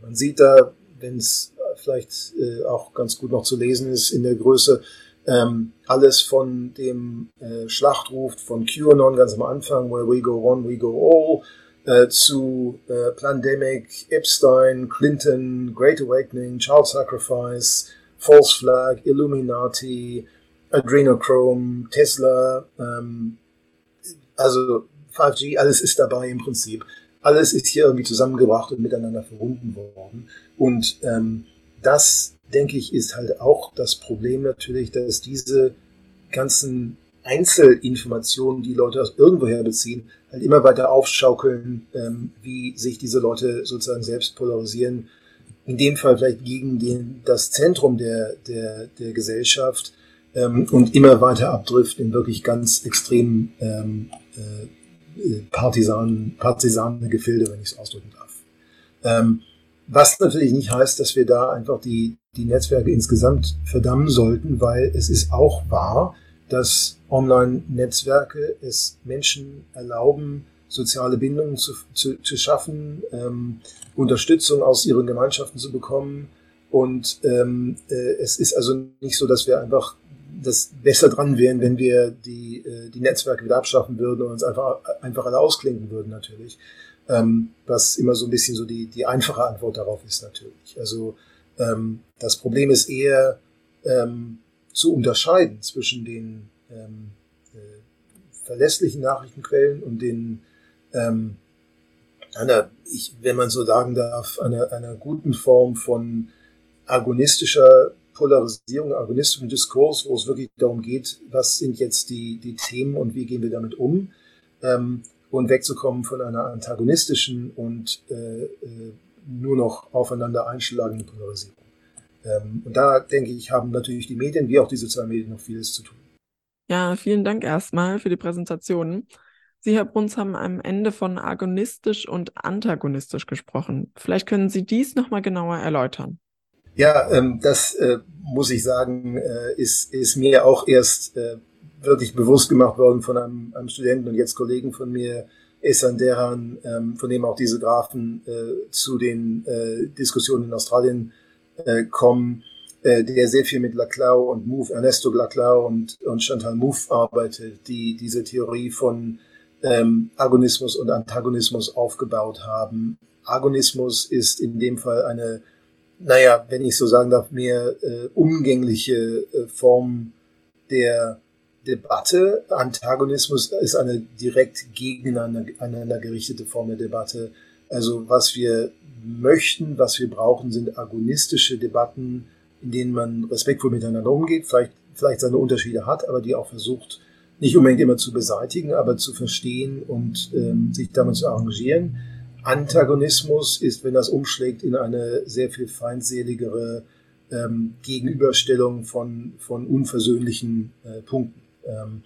S3: Man sieht da, wenn es vielleicht äh, auch ganz gut noch zu lesen ist, in der Größe ähm, alles von dem äh, Schlachtruf von QAnon ganz am Anfang, where we go one, we go all, äh, zu äh, Pandemic, Epstein, Clinton, Great Awakening, Child Sacrifice, False Flag, Illuminati, Adrenochrome, Tesla, ähm, also 5G, alles ist dabei im Prinzip. Alles ist hier irgendwie zusammengebracht und miteinander verbunden worden. Und ähm, das, denke ich, ist halt auch das Problem natürlich, dass diese ganzen Einzelinformationen, die Leute aus irgendwoher beziehen, halt immer weiter aufschaukeln, ähm, wie sich diese Leute sozusagen selbst polarisieren. In dem Fall vielleicht gegen den, das Zentrum der, der, der Gesellschaft ähm, und immer weiter abdrift in wirklich ganz extrem ähm, äh, partisanen, partisane Gefilde, wenn ich es ausdrücken darf. Ähm, was natürlich nicht heißt, dass wir da einfach die, die Netzwerke insgesamt verdammen sollten, weil es ist auch wahr, dass Online-Netzwerke es Menschen erlauben, soziale Bindungen zu, zu, zu schaffen, ähm, Unterstützung aus ihren Gemeinschaften zu bekommen. Und ähm, äh, es ist also nicht so, dass wir einfach das besser dran wären, wenn wir die, äh, die Netzwerke wieder abschaffen würden und uns einfach, einfach alle ausklinken würden natürlich. Ähm, was immer so ein bisschen so die, die einfache Antwort darauf ist natürlich. Also ähm, das Problem ist eher ähm, zu unterscheiden zwischen den ähm, äh, verlässlichen Nachrichtenquellen und den ähm, einer, ich, wenn man so sagen darf, einer, einer guten Form von agonistischer Polarisierung, agonistischem Diskurs, wo es wirklich darum geht, was sind jetzt die, die Themen und wie gehen wir damit um. Ähm, und wegzukommen von einer antagonistischen und äh, äh, nur noch aufeinander einschlagenden Polarisierung. Ähm, und da denke ich, haben natürlich die Medien wie auch die sozialen Medien noch vieles zu tun.
S1: Ja, vielen Dank erstmal für die Präsentation. Sie, Herr Bruns, haben am Ende von agonistisch und antagonistisch gesprochen. Vielleicht können Sie dies nochmal genauer erläutern.
S3: Ja, ähm, das äh, muss ich sagen, äh, ist, ist mir auch erst äh, wirklich bewusst gemacht worden von einem, einem Studenten und jetzt Kollegen von mir, Esan Dehan, ähm, von dem auch diese Graphen äh, zu den äh, Diskussionen in Australien äh, kommen, äh, der sehr viel mit Laclau und Move, Ernesto Laclau und, und Chantal Mouffe arbeitet, die diese Theorie von ähm, Agonismus und Antagonismus aufgebaut haben. Agonismus ist in dem Fall eine, naja, wenn ich so sagen darf, mehr äh, umgängliche äh, Form der Debatte. Antagonismus ist eine direkt gegeneinander gerichtete Form der Debatte. Also was wir möchten, was wir brauchen, sind agonistische Debatten, in denen man respektvoll miteinander umgeht, vielleicht, vielleicht seine Unterschiede hat, aber die auch versucht, nicht unbedingt immer zu beseitigen, aber zu verstehen und ähm, sich damit zu arrangieren. Antagonismus ist, wenn das umschlägt, in eine sehr viel feindseligere ähm, Gegenüberstellung von, von unversöhnlichen äh, Punkten. Ähm,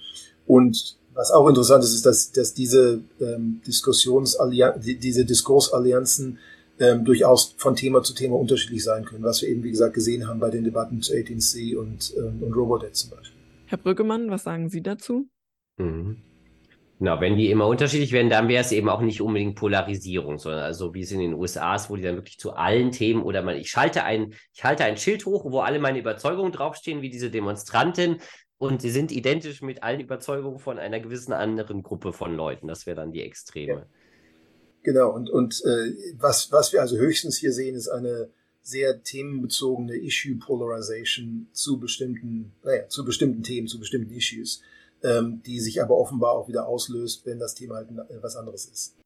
S3: und was auch interessant ist, ist, dass, dass diese ähm, Diskussionsallianzen, diese Diskursallianzen ähm, durchaus von Thema zu Thema unterschiedlich sein können, was wir eben, wie gesagt, gesehen haben bei den Debatten zu 18C und, ähm, und Robodebt zum Beispiel.
S1: Herr Brüggemann, was sagen Sie dazu?
S2: Mhm. Genau, wenn die immer unterschiedlich werden, dann wäre es eben auch nicht unbedingt Polarisierung, sondern also wie es in den USA ist, wo die dann wirklich zu allen Themen oder mal, ich schalte ein, ich halte ein Schild hoch, wo alle meine Überzeugungen draufstehen, wie diese Demonstrantin, und sie sind identisch mit allen Überzeugungen von einer gewissen anderen Gruppe von Leuten. Das wäre dann die Extreme. Ja.
S3: Genau, und, und äh, was, was wir also höchstens hier sehen, ist eine sehr themenbezogene Issue Polarization zu bestimmten, naja, zu bestimmten Themen, zu bestimmten Issues, ähm, die sich aber offenbar auch wieder auslöst, wenn das Thema halt was anderes ist.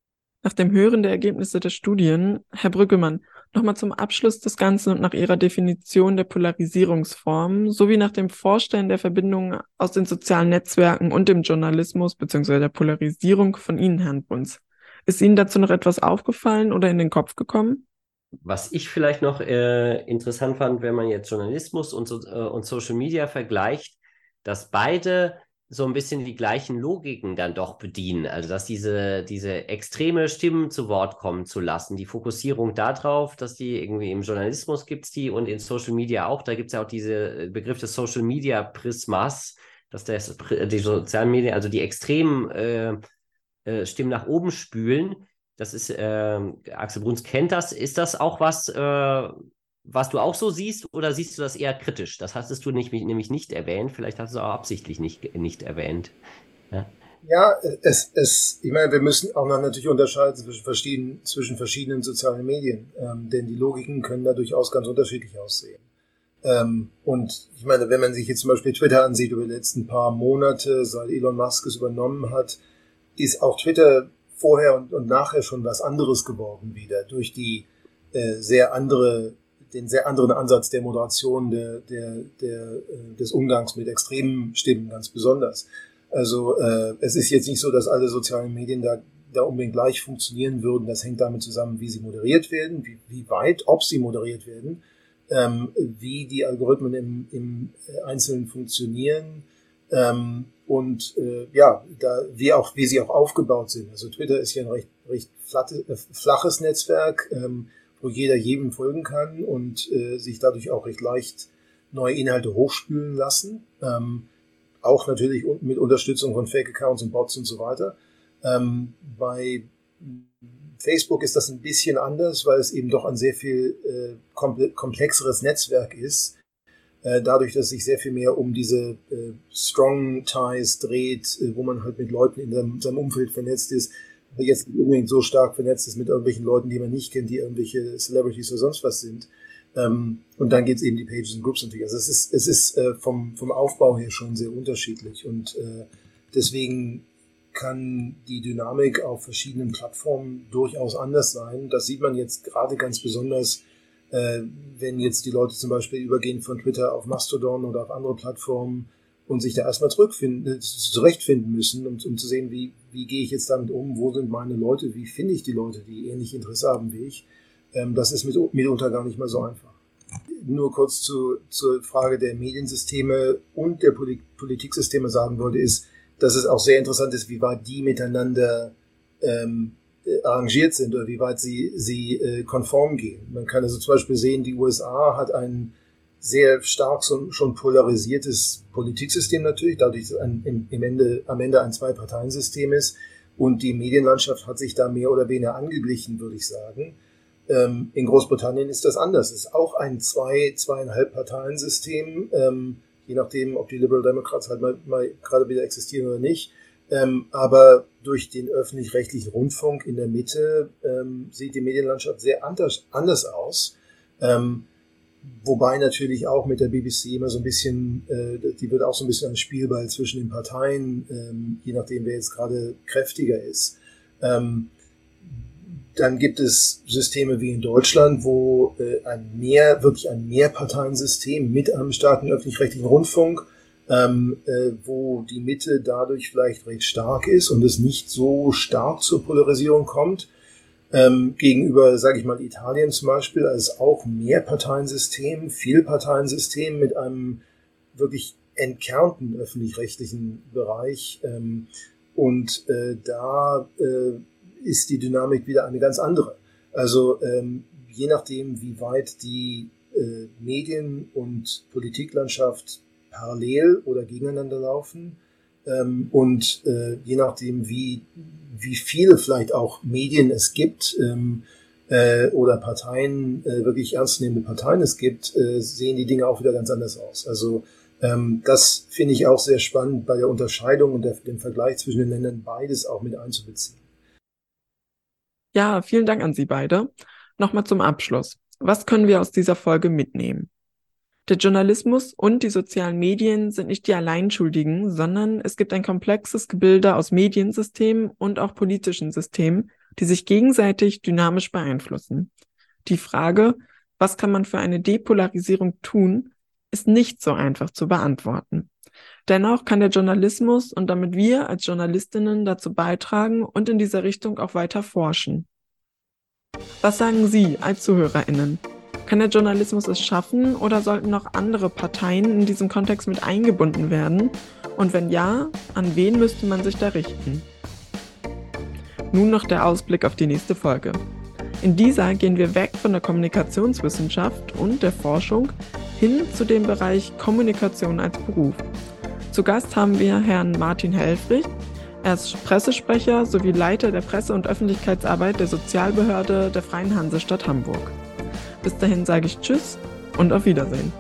S1: Nach dem Hören der Ergebnisse der Studien, Herr Brüggemann, Nochmal zum Abschluss des Ganzen und nach Ihrer Definition der Polarisierungsform sowie nach dem Vorstellen der Verbindungen aus den sozialen Netzwerken und dem Journalismus bzw. der Polarisierung von Ihnen, Herrn Bruns. Ist Ihnen dazu noch etwas aufgefallen oder in den Kopf gekommen?
S2: Was ich vielleicht noch äh, interessant fand, wenn man jetzt Journalismus und, so, äh, und Social Media vergleicht, dass beide so ein bisschen die gleichen Logiken dann doch bedienen. Also dass diese, diese extreme Stimmen zu Wort kommen zu lassen, die Fokussierung darauf, dass die irgendwie im Journalismus gibt es die und in Social Media auch. Da gibt es ja auch diese Begriff des Social Media Prismas, dass das, die sozialen Medien, also die extremen äh, äh, Stimmen nach oben spülen. Das ist, äh, Axel Bruns kennt das. Ist das auch was, äh, was du auch so siehst oder siehst du das eher kritisch? Das hattest du nicht, nämlich nicht erwähnt. Vielleicht hast du es auch absichtlich nicht, nicht erwähnt.
S3: Ja. Ja, es, es, ich meine, wir müssen auch noch natürlich unterscheiden zwischen verschiedenen, zwischen verschiedenen sozialen Medien, ähm, denn die Logiken können da durchaus ganz unterschiedlich aussehen. Ähm, und ich meine, wenn man sich jetzt zum Beispiel Twitter ansieht über die letzten paar Monate, seit Elon Musk es übernommen hat, ist auch Twitter vorher und, und nachher schon was anderes geworden wieder durch die äh, sehr andere den sehr anderen Ansatz der Moderation, der, der, der, äh, des Umgangs mit extremen Stimmen ganz besonders. Also äh, es ist jetzt nicht so, dass alle sozialen Medien da, da unbedingt gleich funktionieren würden. Das hängt damit zusammen, wie sie moderiert werden, wie, wie weit, ob sie moderiert werden, ähm, wie die Algorithmen im, im äh, Einzelnen funktionieren ähm, und äh, ja, da, wie, auch, wie sie auch aufgebaut sind. Also Twitter ist ja ein recht, recht flatte, äh, flaches Netzwerk. Ähm, wo jeder jedem folgen kann und äh, sich dadurch auch recht leicht neue Inhalte hochspülen lassen. Ähm, auch natürlich mit Unterstützung von Fake-Accounts und Bots und so weiter. Ähm, bei Facebook ist das ein bisschen anders, weil es eben doch ein sehr viel äh, komplexeres Netzwerk ist. Äh, dadurch, dass sich sehr viel mehr um diese äh, Strong Ties dreht, äh, wo man halt mit Leuten in seinem, seinem Umfeld vernetzt ist, jetzt unbedingt so stark vernetzt ist mit irgendwelchen Leuten, die man nicht kennt, die irgendwelche Celebrities oder sonst was sind. Ähm, und dann geht's eben die Pages und Groups natürlich. Also es ist, es ist äh, vom, vom Aufbau her schon sehr unterschiedlich und äh, deswegen kann die Dynamik auf verschiedenen Plattformen durchaus anders sein. Das sieht man jetzt gerade ganz besonders, äh, wenn jetzt die Leute zum Beispiel übergehen von Twitter auf Mastodon oder auf andere Plattformen und sich da erstmal zurückfinden, zurechtfinden müssen, um, um zu sehen, wie, wie gehe ich jetzt damit um, wo sind meine Leute, wie finde ich die Leute, die ähnlich Interesse haben wie ich. Ähm, das ist mit, mitunter gar nicht mal so einfach. Nur kurz zu, zur Frage der Mediensysteme und der Poli Politiksysteme sagen wollte, ist, dass es auch sehr interessant ist, wie weit die miteinander ähm, arrangiert sind oder wie weit sie, sie äh, konform gehen. Man kann also zum Beispiel sehen, die USA hat einen sehr stark so, schon polarisiertes Politiksystem natürlich, dadurch dass ein, im, im Ende, am Ende ein Zwei-Parteien-System ist. Und die Medienlandschaft hat sich da mehr oder weniger angeglichen, würde ich sagen. Ähm, in Großbritannien ist das anders. Es ist auch ein zwei, zweieinhalb Parteien-System, ähm, je nachdem, ob die Liberal Democrats halt mal, mal gerade wieder existieren oder nicht. Ähm, aber durch den öffentlich-rechtlichen Rundfunk in der Mitte ähm, sieht die Medienlandschaft sehr anders, anders aus. Ähm, Wobei natürlich auch mit der BBC immer so ein bisschen, äh, die wird auch so ein bisschen ein Spielball zwischen den Parteien, ähm, je nachdem, wer jetzt gerade kräftiger ist. Ähm, dann gibt es Systeme wie in Deutschland, wo äh, ein mehr, wirklich ein Mehrparteiensystem mit einem starken öffentlich-rechtlichen Rundfunk, ähm, äh, wo die Mitte dadurch vielleicht recht stark ist und es nicht so stark zur Polarisierung kommt ähm, gegenüber, sage ich mal, Italien zum Beispiel als auch Mehrparteiensystem, Vielparteiensystem mit einem wirklich entkernten öffentlich-rechtlichen Bereich. Ähm, und äh, da äh, ist die Dynamik wieder eine ganz andere. Also ähm, je nachdem, wie weit die äh, Medien- und Politiklandschaft parallel oder gegeneinander laufen, ähm, und äh, je nachdem, wie, wie viele vielleicht auch Medien es gibt ähm, äh, oder Parteien, äh, wirklich ernstzunehmende Parteien es gibt, äh, sehen die Dinge auch wieder ganz anders aus. Also ähm, das finde ich auch sehr spannend bei der Unterscheidung und der, dem Vergleich zwischen den Ländern beides auch mit einzubeziehen.
S1: Ja, vielen Dank an Sie beide. Nochmal zum Abschluss. Was können wir aus dieser Folge mitnehmen? Der Journalismus und die sozialen Medien sind nicht die Alleinschuldigen, sondern es gibt ein komplexes Gebilde aus Mediensystemen und auch politischen Systemen, die sich gegenseitig dynamisch beeinflussen. Die Frage, was kann man für eine Depolarisierung tun, ist nicht so einfach zu beantworten. Dennoch kann der Journalismus und damit wir als Journalistinnen dazu beitragen und in dieser Richtung auch weiter forschen. Was sagen Sie als Zuhörerinnen? Kann der Journalismus es schaffen oder sollten noch andere Parteien in diesem Kontext mit eingebunden werden? Und wenn ja, an wen müsste man sich da richten? Nun noch der Ausblick auf die nächste Folge. In dieser gehen wir weg von der Kommunikationswissenschaft und der Forschung hin zu dem Bereich Kommunikation als Beruf. Zu Gast haben wir Herrn Martin Helfrich. Er ist Pressesprecher sowie Leiter der Presse- und Öffentlichkeitsarbeit der Sozialbehörde der Freien Hansestadt Hamburg. Bis dahin sage ich Tschüss und auf Wiedersehen.